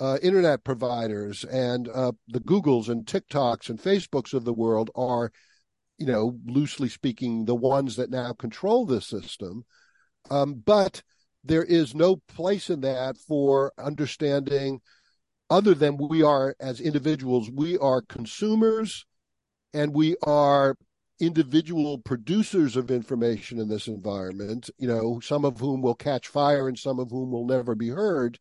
S3: uh, internet providers and uh, the Googles and TikToks and Facebooks of the world are, you know, loosely speaking, the ones that now control this system. Um, but there is no place in that for understanding other than we are as individuals, we are consumers and we are individual producers of information in this environment, you know, some of whom will catch fire and some of whom will never be heard.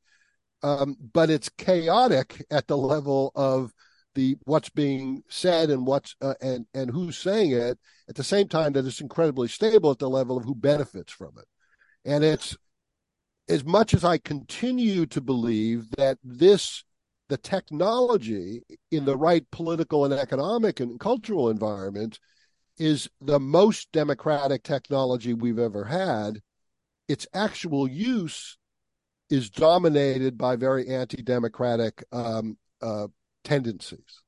S3: Um, but it's chaotic at the level of the what's being said and what's uh, and and who's saying it at the same time that it's incredibly stable at the level of who benefits from it and it's as much as i continue to believe that this the technology in the right political and economic and cultural environment is the most democratic technology we've ever had. Its actual use is dominated by very anti-democratic um, uh, tendencies.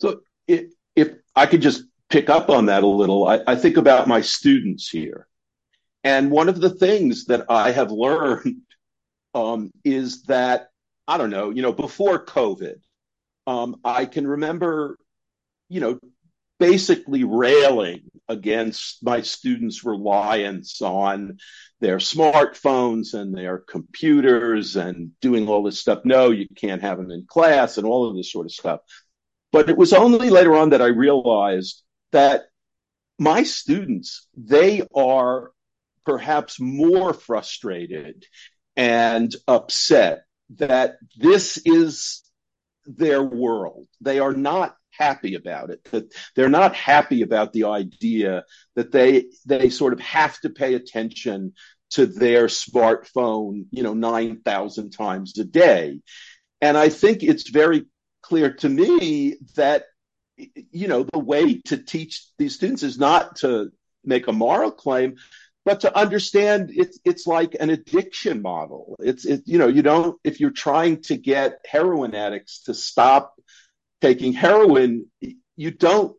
S2: So, if, if I could just pick up on that a little, I, I think about my students here, and one of the things that I have learned um, is that I don't know, you know, before COVID, um, I can remember, you know, basically railing against my students' reliance on their smartphones and their computers and doing all this stuff. No, you can't have them in class and all of this sort of stuff. But it was only later on that I realized that my students, they are perhaps more frustrated and upset that this is their world. They are not happy about it. That they're not happy about the idea that they they sort of have to pay attention to their smartphone, you know, 9,000 times a day. And I think it's very clear to me that you know the way to teach these students is not to make a moral claim, but to understand it's it's like an addiction model. It's it, you know you don't if you're trying to get heroin addicts to stop taking heroin, you don't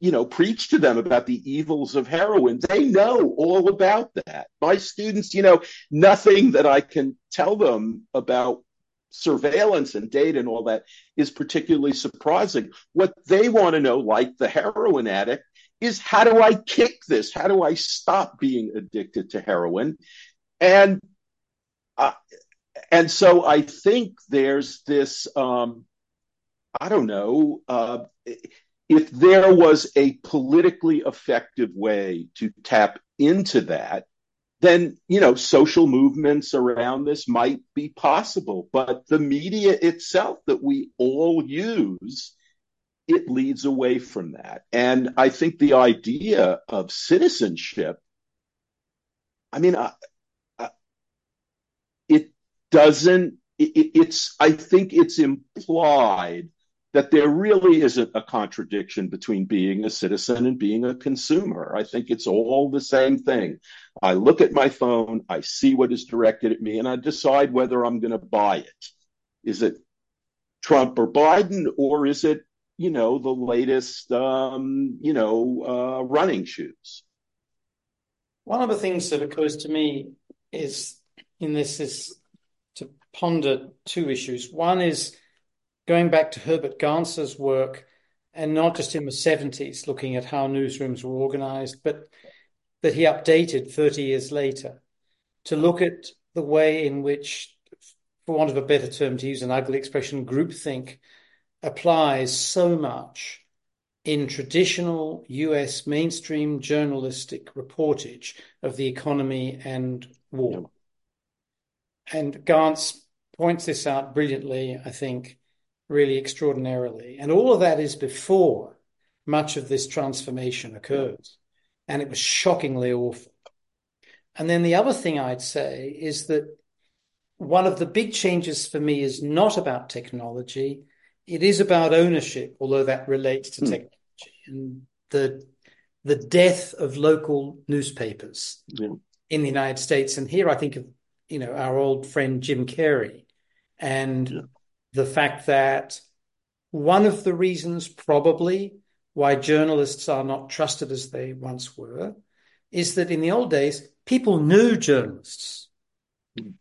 S2: you know preach to them about the evils of heroin. They know all about that. My students, you know, nothing that I can tell them about surveillance and data and all that is particularly surprising. What they want to know, like the heroin addict, is how do I kick this? How do I stop being addicted to heroin? And uh, and so I think there's this. Um, I don't know uh, if there was a politically effective way to tap into that then you know social movements around this might be possible but the media itself that we all use it leads away from that. And i think the idea of citizenship i mean I, I, it doesn't it, it's i think it's implied that there really isn't a contradiction between being a citizen and being a consumer. I think it's all the same thing. I look at my phone, I see what is directed at me, and I decide whether I'm going to buy it. Is it Trump or Biden, or is it, you know, the latest, um, you know, uh, running shoes?
S1: One of the things that occurs to me is in this is to ponder two issues. One is going back to Herbert Gans's work, and not just in the 70s, looking at how newsrooms were organized, but that he updated 30 years later to look at the way in which, for want of a better term, to use an ugly expression, groupthink applies so much in traditional US mainstream journalistic reportage of the economy and war. And Gans points this out brilliantly, I think, really extraordinarily. And all of that is before much of this transformation occurs. And it was shockingly awful. And then the other thing I'd say is that one of the big changes for me is not about technology. It is about ownership, although that relates to hmm. technology and the the death of local newspapers yeah. in the United States. And here I think of you know our old friend Jim Carey and yeah the fact that one of the reasons, probably, why journalists are not trusted as they once were is that in the old days, people knew journalists.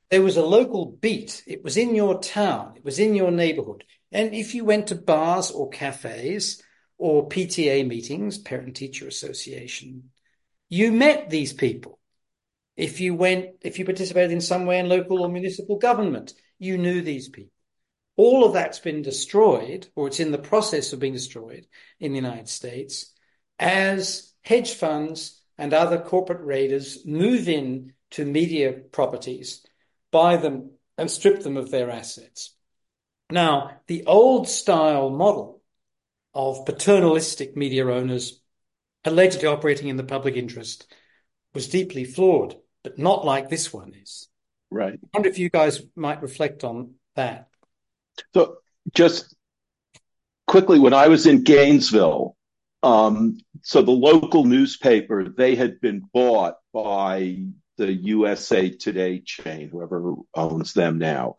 S1: There was a local beat. It was in your town. It was in your neighborhood. And if you went to bars or cafes or PTA meetings, parent teacher association, you met these people. If you went, if you participated in some way in local or municipal government, you knew these people. All of that's been destroyed, or it's in the process of being destroyed in the United States, as hedge funds and other corporate raiders move in to media properties, buy them, and strip them of their assets. Now, the old style model of paternalistic media owners allegedly operating in the public interest was deeply flawed, but not like this one is.
S2: Right.
S1: I wonder if you guys might reflect on that.
S2: So just quickly, when I was in Gainesville, um, so the local newspaper, they had been bought by the USA Today chain, whoever owns them now.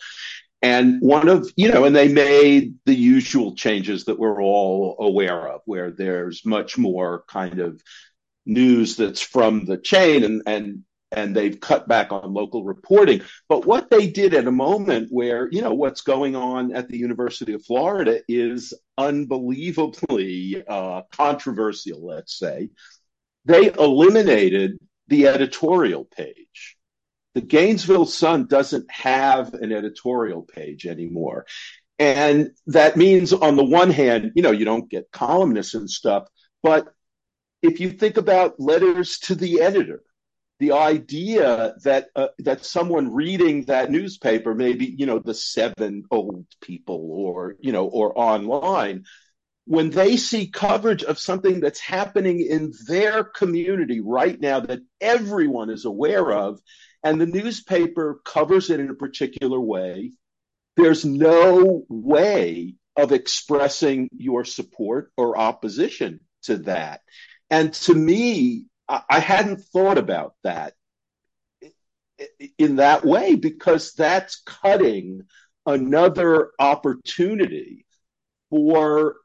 S2: And one of, you know, and they made the usual changes that we're all aware of, where there's much more kind of news that's from the chain and, and and they've cut back on local reporting. But what they did at a moment where, you know, what's going on at the University of Florida is unbelievably uh, controversial, let's say, they eliminated the editorial page. The Gainesville Sun doesn't have an editorial page anymore. And that means, on the one hand, you know, you don't get columnists and stuff. But if you think about letters to the editor, the idea that uh, that someone reading that newspaper, maybe you know the seven old people, or you know, or online, when they see coverage of something that's happening in their community right now that everyone is aware of, and the newspaper covers it in a particular way, there's no way of expressing your support or opposition to that. And to me, I, hadn't thought about that in that way because that's cutting another opportunity for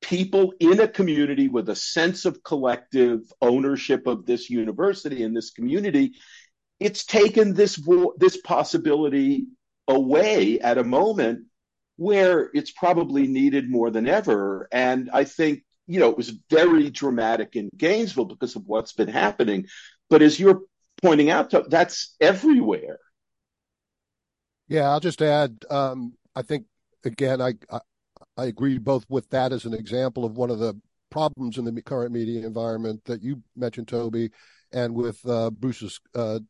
S2: people in a community with a sense of collective ownership of this university and this community. It's taken this this possibility away at a moment where it's probably needed more than ever. And i think you know it was very dramatic in gainesville because of what's been happening but as you're pointing out that's everywhere
S3: yeah i'll just add um, i think again I, I I agree both with that as an example of one of the problems in the current media environment that you mentioned, Toby, and with uh, Bruce's uh,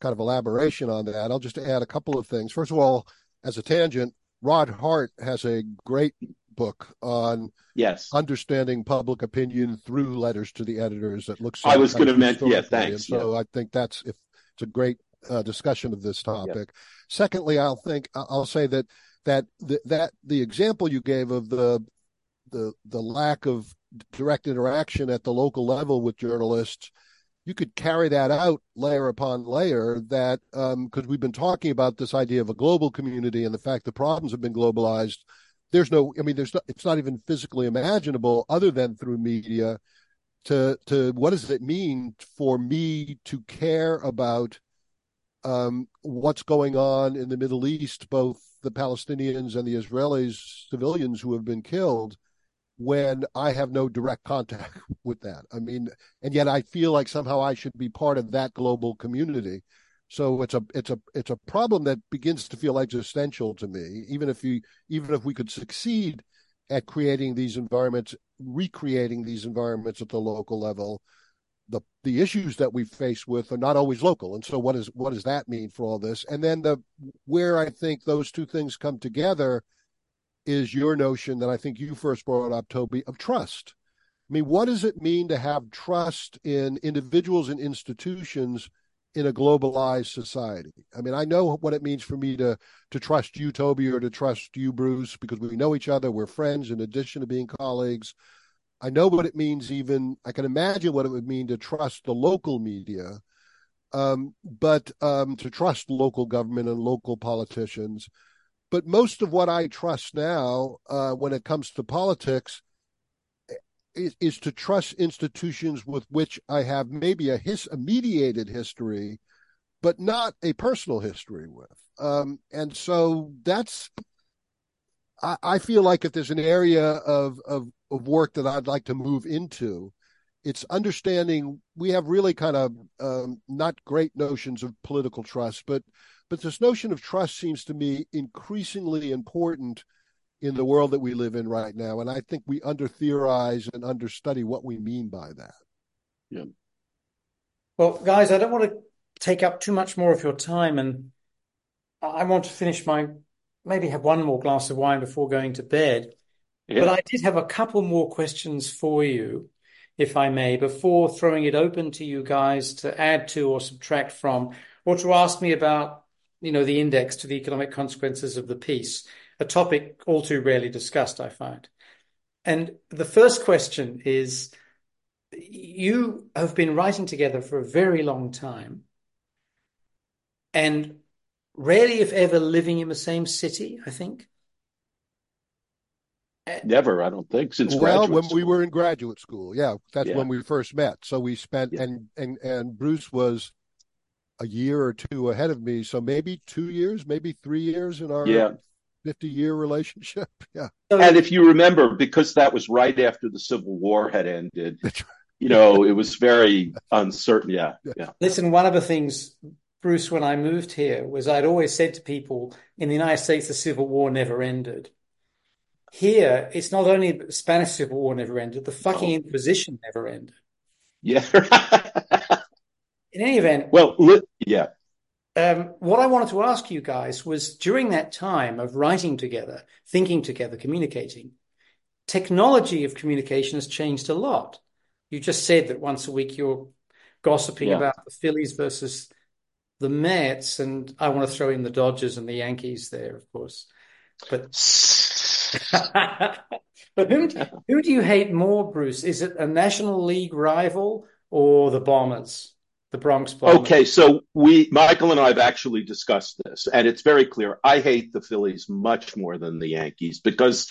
S3: kind of elaboration on that. I'll just add a couple of things. First of all, as a tangent, Rod Hart has a great book on
S2: yes
S3: understanding public opinion through letters to the editors that looks
S2: i was going to mention yeah thanks
S3: so yeah. i think that's if it's a great uh, discussion of this topic yeah. secondly i'll think i'll say that that the, that the example you gave of the the the lack of direct interaction at the local level with journalists you could carry that out layer upon layer that because um, we've been talking about this idea of a global community and the fact the problems have been globalized there's no i mean there's not it's not even physically imaginable other than through media to to what does it mean for me to care about um, what's going on in the middle east both the Palestinians and the Israelis, civilians who have been killed, when I have no direct contact with that. I mean, and yet I feel like somehow I should be part of that global community. So it's a it's a it's a problem that begins to feel existential to me. Even if you even if we could succeed at creating these environments, recreating these environments at the local level, the the issues that we face with are not always local. And so what is what does that mean for all this? And then the where i think those two things come together is your notion that i think you first brought up toby of trust. I mean what does it mean to have trust in individuals and institutions in a globalized society. I mean i know what it means for me to to trust you toby or to trust you bruce because we know each other. We're friends in addition to being colleagues. I know what it means, even I can imagine what it would mean to trust the local media, um, but um, to trust local government and local politicians. But most of what I trust now, uh, when it comes to politics, is, is, to trust institutions with which I have maybe a, his, a mediated history, but not a personal history with. Um, and so that's I, I feel like if there's an area of, of of work that I'd like to move into. It's understanding we have really kind of um, not great notions of political trust, but but this notion of trust seems to me increasingly important in the world that we live in right now, and I think we under theorize and understudy what we mean by that.
S2: Yeah.
S1: Well, guys, I don't want to take up too much more of your time, and I want to finish my maybe have one more glass of wine before going to bed. Yeah. But I did have a couple more questions for you, if I may, before throwing it open to you guys to add to or subtract from, or to ask me about, you know, the index to the economic consequences of the peace, a topic all too rarely discussed, I find. And the first question is, you have been writing together for a very long time and rarely, if ever, living in the same city, I think.
S2: Never, I don't think since
S3: well, when
S2: school.
S3: we were in graduate school, yeah, that's yeah. when we first met. So we spent yeah. and and and Bruce was a year or two ahead of me, so maybe two years, maybe three years in our
S2: yeah.
S3: 50 year relationship. Yeah.
S2: And if you remember, because that was right after the Civil War had ended, you know, it was very uncertain. Yeah. Yeah.
S1: Listen, one of the things, Bruce, when I moved here was I'd always said to people in the United States, the Civil War never ended. Here, it's not only the Spanish Civil War never ended, the fucking oh. Inquisition never ended.
S2: Yeah.
S1: In any event.
S2: Well, yeah.
S1: Um, what I wanted to ask you guys was during that time of writing together, thinking together, communicating, technology of communication has changed a lot. You just said that once a week you're gossiping yeah. about the Phillies versus the Mets, and I want to throw in the Dodgers and the Yankees there, of course. But but whom, who do you hate more, Bruce? Is it a National League rival or the Bombers, the Bronx Bombers?
S2: Okay, so we, Michael and I have actually discussed this, and it's very clear. I hate the Phillies much more than the Yankees because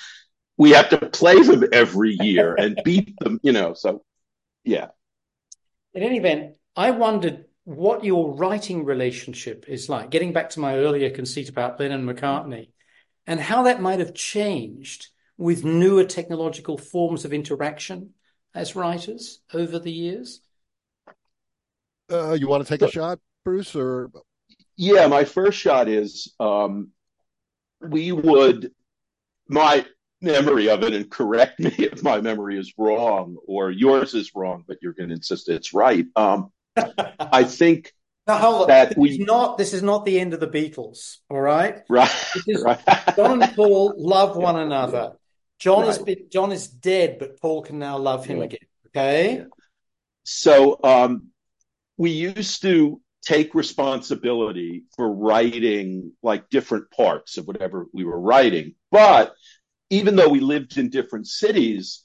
S2: we have to play them every year and beat them, you know. So, yeah.
S1: In any event, I wondered what your writing relationship is like, getting back to my earlier conceit about Lennon and McCartney, and how that might have changed with newer technological forms of interaction as writers over the years.
S3: Uh, you want to take a shot, Bruce, or
S2: yeah, my first shot is um, we would my memory of it, and correct me if my memory is wrong or yours is wrong, but you're going to insist it's right. Um, I think
S1: now, hold on.
S2: that
S1: this
S2: we
S1: is not this is not the end of the Beatles, all right?
S2: right,
S1: This is
S2: right.
S1: John and Paul love one another. John has
S2: Right.
S1: been John is dead, but Paul can now love him
S2: Yeah.
S1: again. Okay?
S2: So um, we used to take responsibility for writing like different parts of whatever we were writing. But even though we lived in different cities,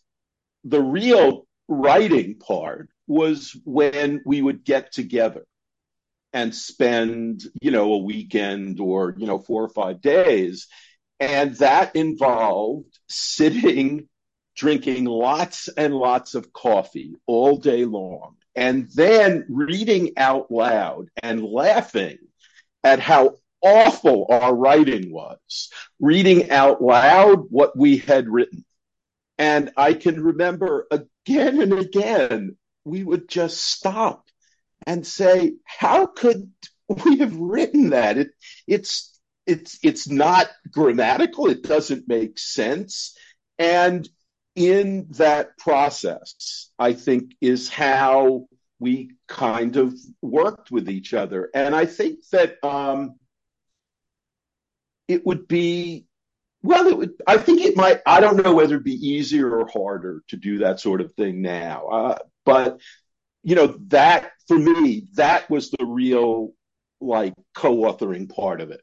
S2: the real writing part was when we would get together and spend, you know, a weekend or, you know, four or five days. And that involved sitting, drinking lots and lots of coffee all day long, and then reading out loud and laughing at how awful our writing was, reading out loud what we had written. And I can remember again and again, we would just stop and say, how could we have written that? It, it's, it's, it's not grammatical. It doesn't make sense. And in that process, I think is how we kind of worked with each other. And I think that, um, it would be well it would i think it might i don't know whether it'd be easier or harder to do that sort of thing now uh, but you know that for me that was the real like co-authoring part of it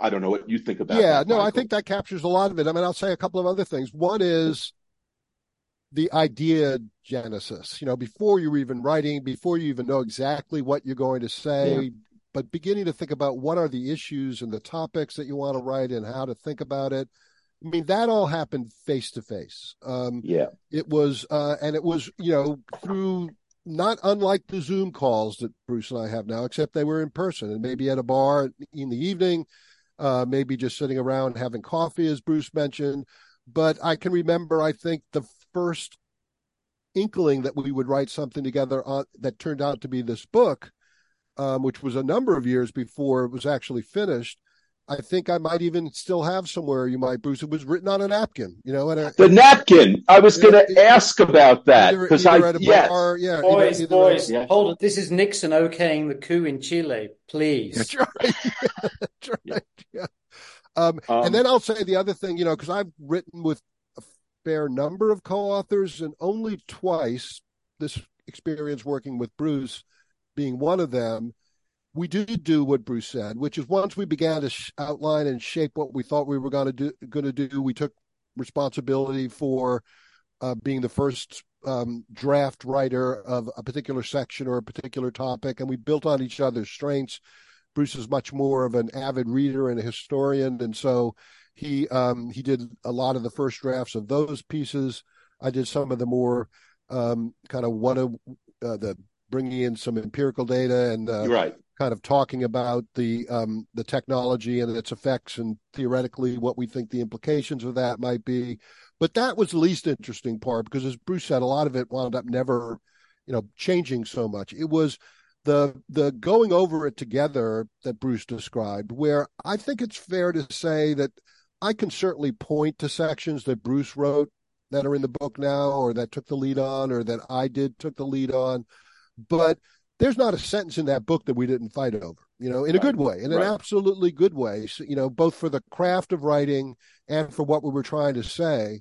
S2: i don't know what you think about
S3: yeah,
S2: that,
S3: no, I think that captures a lot of it. I mean, I'll say a couple of other things. One is the idea genesis. You know, before you're even writing, before you even know exactly what you're going to say,
S2: Yeah.
S3: but beginning to think about what are the issues and the topics that you want to write and how to think about it. I mean, that all happened face to face. Um,
S2: yeah
S3: it was, uh, and it was, you know, through not unlike the Zoom calls that Bruce and I have now, except they were in person and maybe at a bar in the evening, uh, maybe just sitting around having coffee, as Bruce mentioned. But I can remember, I think, the first inkling that we would write something together on that turned out to be this book, um, which was a number of years before it was actually finished. I think I might even still have somewhere you might, Bruce. It was written on a napkin, you know, and a,
S2: the napkin i was going to ask about that because i
S3: at a
S2: yes
S3: bar, yeah,
S1: Boys,
S3: either-
S1: boys,
S2: Yeah.
S1: hold it. This is Nixon okaying the coup in Chile, please.
S3: That's right. That's right. Yeah. Um,
S2: Um,
S3: and then I'll say the other thing, you know, because I've written with a fair number of co-authors, and only twice this experience working with Bruce being one of them, we did do what Bruce said, which is once we began to sh- outline and shape what we thought we were going to do, going to do, we took responsibility for uh, being the first um, draft writer of a particular section or a particular topic, and we built on each other's strengths. Bruce is much more of an avid reader and a historian, and so he um, he did a lot of the first drafts of those pieces. I did some of the more um, kind of one of uh, the bringing in some empirical data and uh,
S2: right
S3: kind of talking about the um, the technology and its effects and theoretically what we think the implications of that might be. But that was the least interesting part because, as Bruce said, a lot of it wound up never, you know, changing so much. It was the the going over it together that Bruce described, where I think it's fair to say that I can certainly point to sections that Bruce wrote that are in the book now, or that took the lead on, or that I did took the lead on, but there's not a sentence in that book that we didn't fight over, you know, in a good way, in an absolutely good way, so, you know, both for the craft of writing and for what we were trying to say.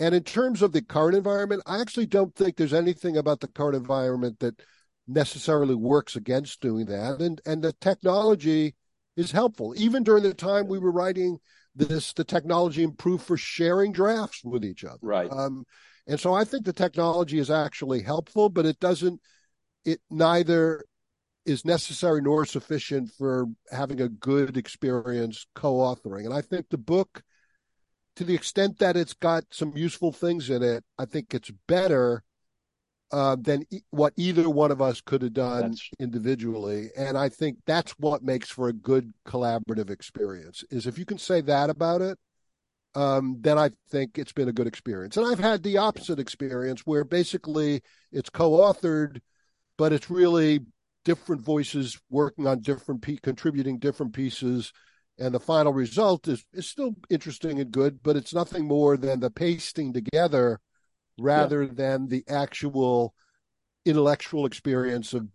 S3: And in terms of the current environment, I actually don't think there's anything about the current environment that necessarily works against doing that. And and the technology is helpful. Even during the time we were writing this, the technology improved for sharing drafts with each other.
S2: right
S3: Um, And so I think the technology is actually helpful, but it doesn't, it neither is necessary nor sufficient for having a good experience co-authoring. And I think the book, to the extent that it's got some useful things in it, I think it's better uh, than e- what either one of us could have done
S2: That's-
S3: individually. And I think that's what makes for a good collaborative experience. Is if you can say that about it, um, then I think it's been a good experience. And I've had the opposite experience where basically it's co-authored, but it's really different voices working on different pe- contributing different pieces and the final result is is still interesting and good but it's nothing more than the pasting together rather than the actual intellectual experience of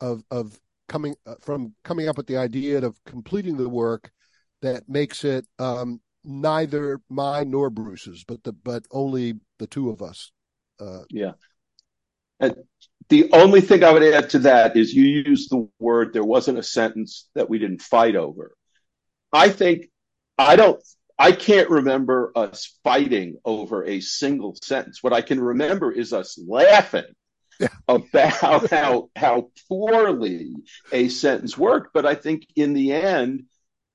S3: of of coming uh, from coming up with the idea of completing the work that makes it um, neither mine nor Bruce's but the but only the two of us uh,
S2: Yeah. And the only thing I would add to that is you used the word, there wasn't a sentence that we didn't fight over. I think, I don't, I can't remember us fighting over a single sentence. What I can remember is us laughing
S3: Yeah.
S2: about how, how poorly a sentence worked. But I think in the end,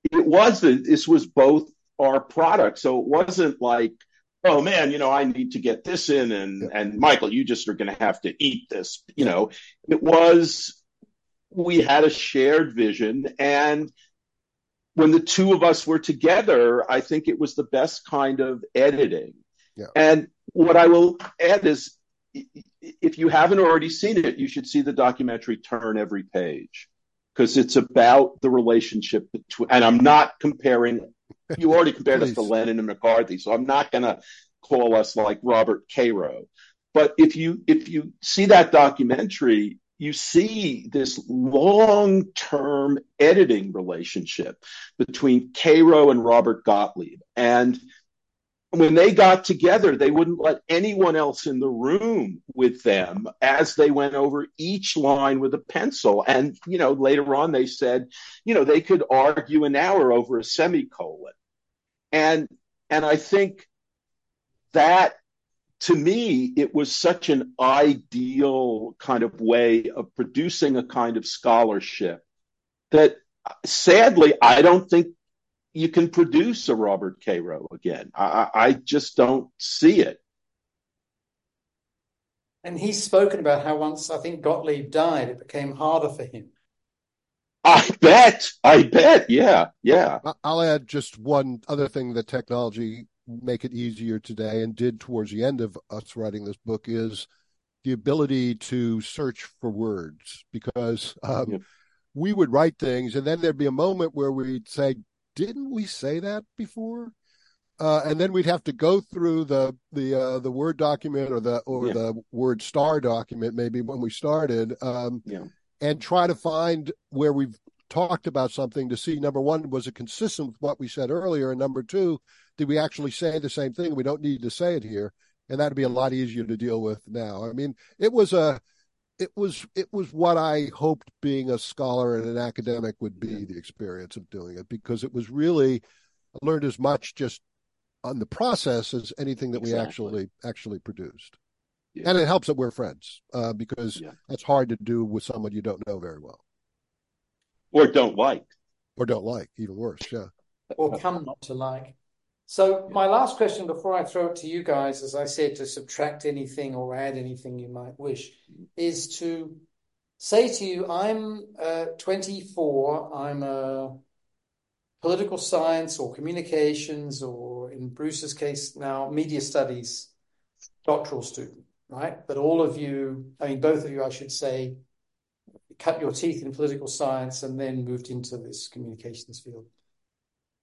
S2: it wasn't, this was both our product. So it wasn't like, oh man, you know, I need to get this in and,
S3: Yeah.
S2: and Michael, you just are going to have to eat this. You know, it was, we had a shared vision and when the two of us were together, I think it was the best kind of editing.
S3: Yeah.
S2: And what I will add is if you haven't already seen it, you should see the documentary Turn Every Page because it's about the relationship between, and I'm not comparing, you already compared us to Lennon and McCartney, so I'm not going to call us like Robert Caro. But if you, if you see that documentary, you see this long-term editing relationship between Caro and Robert Gottlieb. And when they got together, they wouldn't let anyone else in the room with them as they went over each line with a pencil. And, you know, later on they said, you know, they could argue an hour over a semicolon. And, and I think that to me, it was such an ideal kind of way of producing a kind of scholarship that sadly, I don't think you can produce a Robert Caro again. I, I I just don't see it.
S1: And he's spoken about how once I think Gottlieb died, it became harder for him.
S2: I bet. I bet. Yeah. Yeah.
S3: I- I'll add just one other thing that technology make it easier today and did towards the end of us writing this book is the ability to search for words because um, we would write things and then there'd be a moment where we'd say, "Didn't we say that before?" Uh, and then we'd have to go through the the uh, the Word document or the or
S2: Yeah.
S3: the WordStar document maybe when we started, um,
S2: Yeah.
S3: and try to find where we've talked about something to see number one was it consistent with what we said earlier, and number two, did we actually say the same thing? We don't need to say it here, and that'd be a lot easier to deal with now. I mean, it was a it was it was what I hoped being a scholar and an academic would be the experience of doing it because it was really I learned as much just on the process as anything that we actually actually produced.
S2: Yeah.
S3: And it helps that we're friends uh, because
S2: Yeah.
S3: that's hard to do with someone you don't know very well
S2: Or don't like.
S3: or don't like. Even worse, yeah.
S1: or come not to like. So my last question before I throw it to you guys, as I said, to subtract anything or add anything you might wish, is to say to you, I'm uh, 24, I'm a political science or communications, or in Bruce's case now, media studies doctoral student, right? But all of you, I mean, both of you, I should say, cut your teeth in political science and then moved into this communications field.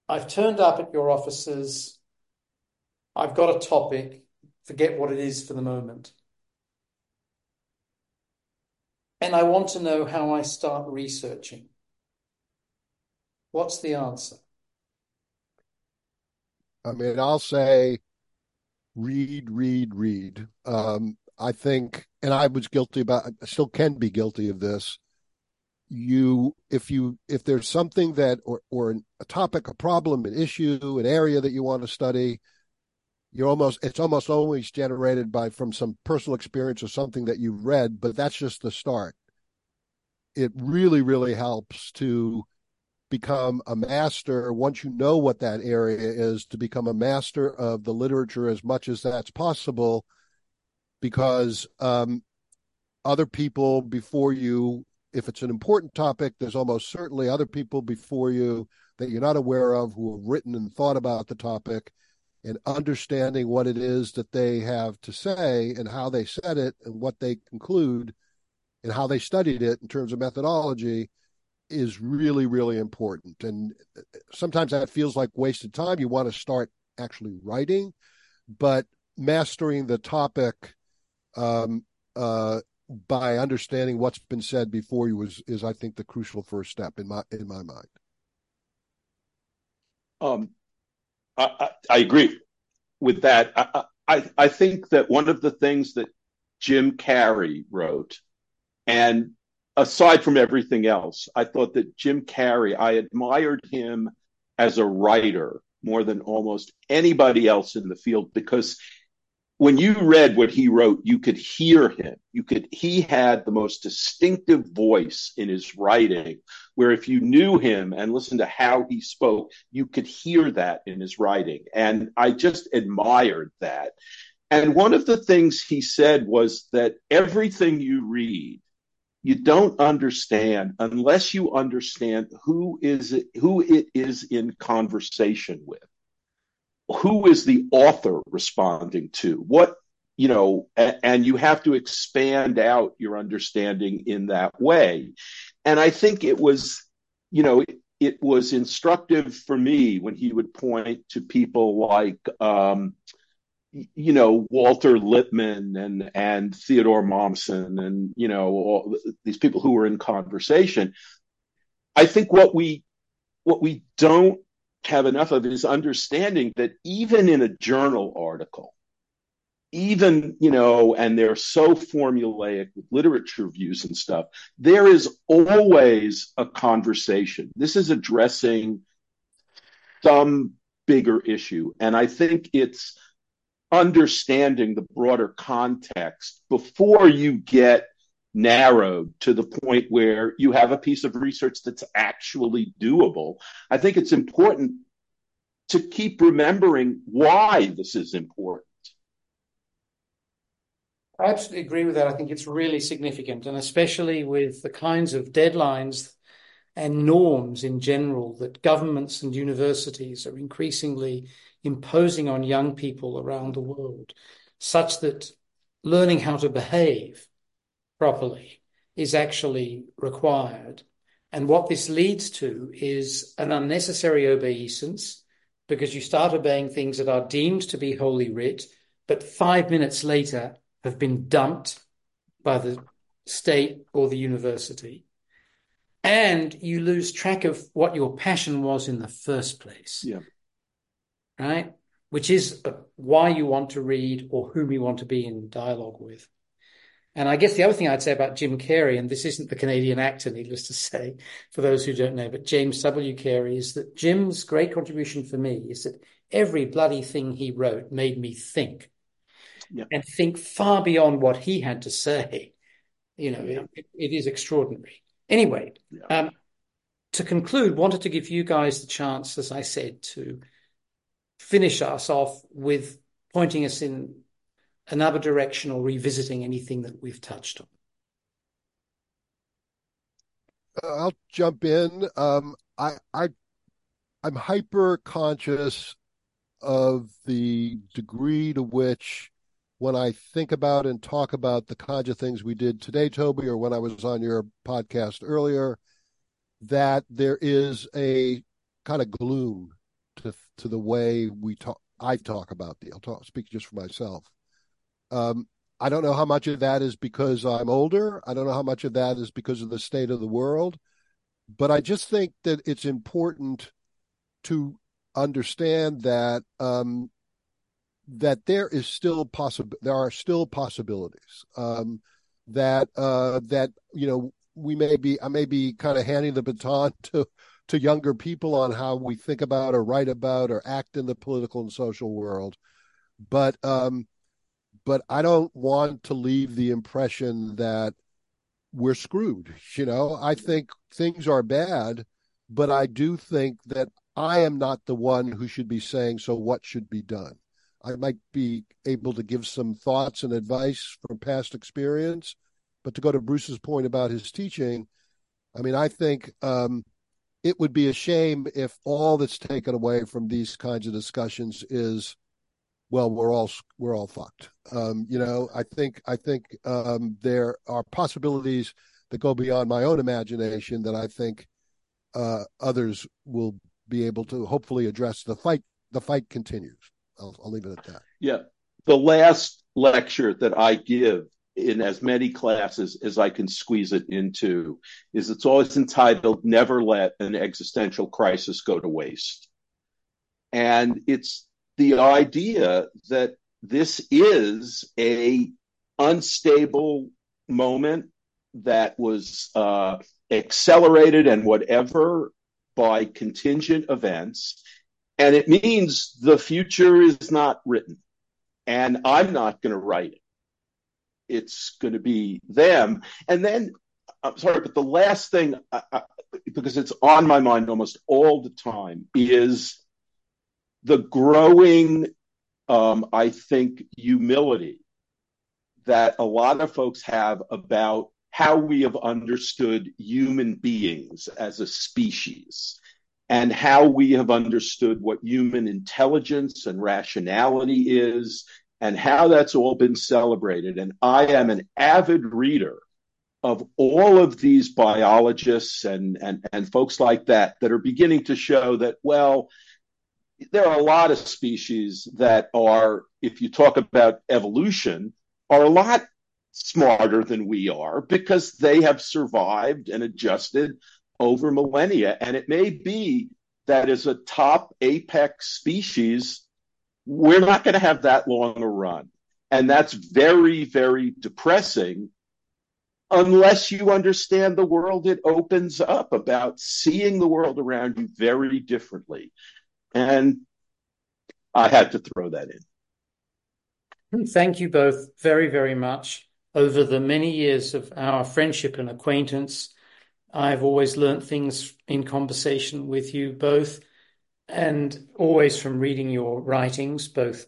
S1: I've turned up at your offices. I've got a topic. Forget what it is for the moment. And I want to know how I start researching. What's the answer?
S3: I mean, I'll say read, read, read. Um, I think, and I was guilty about, I still can be guilty of this. You, if you, if there's something that, or, or a topic, a problem, an issue, an area that you want to study, you're almost it's almost always generated by from some personal experience or something that you've read, but that's just the start. It really, really helps to become a master once you know what that area is to become a master of the literature as much as that's possible because um, other people before you if it's an important topic there's almost certainly other people before you that you're not aware of who have written and thought about the topic and understanding what it is that they have to say and how they said it and what they conclude and how they studied it in terms of methodology is really really important. And sometimes that feels like wasted time. You want to start actually writing but mastering the topic um, uh, by understanding what's been said before you is is I think the crucial first step in my in my mind.
S2: Um, I, I, agree with that. I, I I think that one of the things that Jim Carey wrote, and aside from everything else, I thought that Jim Carey, I admired him as a writer more than almost anybody else in the field because when you read what he wrote, you could hear him. You could, he had the most distinctive voice in his writing, where if you knew him and listened to how he spoke, you could hear that in his writing. And I just admired that. And one of the things he said was that everything you read, you don't understand unless you understand who is it, who it is in conversation with who is the author responding to what you know and you have to expand out your understanding in that way and i think it was you know it, was instructive for me when he would point to people like um, you know Walter Lippmann and and Theodore Mommsen and you know all these people who were in conversation. I think what we what we don't have enough of is understanding that even in a journal article, even, you know, and they're so formulaic with literature views and stuff, there is always a conversation. This is addressing some bigger issue. And I think it's understanding the broader context before you get narrowed to the point where you have a piece of research that's actually doable. I think it's important to keep remembering why this is important.
S1: I absolutely agree with that. I think it's really significant, and especially with the kinds of deadlines and norms in general that governments and universities are increasingly imposing on young people around the world, such that learning how to behave properly is actually required. And what this leads to is an unnecessary obeisance because you start obeying things that are deemed to be holy writ, but five minutes later have been dumped by the state or the university. And you lose track of what your passion was in the first place.
S2: Yeah.
S1: Right? Which is uh, why you want to read or whom you want to be in dialogue with. And I guess the other thing I'd say about Jim Carey, and this isn't the Canadian actor, needless to say, for those who don't know, but James W. Carey, is that Jim's great contribution for me is that every bloody thing he wrote made me think yeah. and think far beyond what he had to say. You know, it, it is extraordinary. Anyway, um, to conclude, wanted to give you guys the chance, as I said, to finish us off with pointing us in another direction or revisiting anything that we've touched on?
S3: I'll jump in. Um, I, I, I'm hyper conscious of the degree to which, when I think about and talk about the kinds of things we did today, Toby, or when I was on your podcast earlier, that there is a kind of gloom to to the way we talk. I talk about the. I'll talk, speak just for myself. Um, I don't know how much of that is because I'm older. I don't know how much of that is because of the state of the world. But I just think that it's important to understand that um, that there is still possible. There are still possibilities. Um, that uh, that you know we may be. I may be kind of handing the baton to to younger people on how we think about or write about or act in the political and social world but um, but I don't want to leave the impression that we're screwed. You know, I think things are bad, but I do think that I am not the one who should be saying, so what should be done? I might be able to give some thoughts and advice from past experience, but to go to Bruce's point about his teaching, I mean, I think um, it would be a shame if all that's taken away from these kinds of discussions is, well, we're all we're all fucked. Um, you know, I think I think um, there are possibilities that go beyond my own imagination that I think uh, others will be able to hopefully address. The fight the fight continues. I'll, I'll leave it at that.
S2: Yeah, the last lecture that I give in as many classes as I can squeeze it into is it's always entitled Never Let an Existential Crisis Go to Waste. And it's the idea that this is a unstable moment that was uh, accelerated and whatever by contingent events. And it means the future is not written. And I'm not going to write it it's going to be them. And then, I'm sorry, but the last thing, I, I, because it's on my mind almost all the time, is the growing, um, I think, humility that a lot of folks have about how we have understood human beings as a species and how we have understood what human intelligence and rationality is and how that's all been celebrated. And I am an avid reader of all of these biologists and, and, and folks like that that are beginning to show that, well, there are a lot of species that are, if you talk about evolution, are a lot smarter than we are because they have survived and adjusted over millennia. And it may be that as a top apex species, we're not going to have that long a run. And that's very, very depressing unless you understand the world it opens up about seeing the world around you very differently. And I had to throw that in.
S1: Thank you both very, very much. Over the many years of our friendship and acquaintance, I've always learned things in conversation with you both and always from reading your writings, both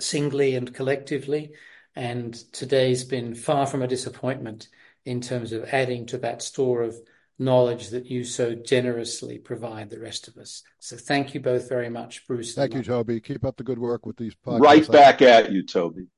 S1: singly and collectively. And today's been far from a disappointment in terms of adding to that store of knowledge that you so generously provide the rest of us. So thank you both very much, Bruce.
S3: Thank you, Toby. Keep up the good work with these podcasts.
S2: Right back at you, Toby.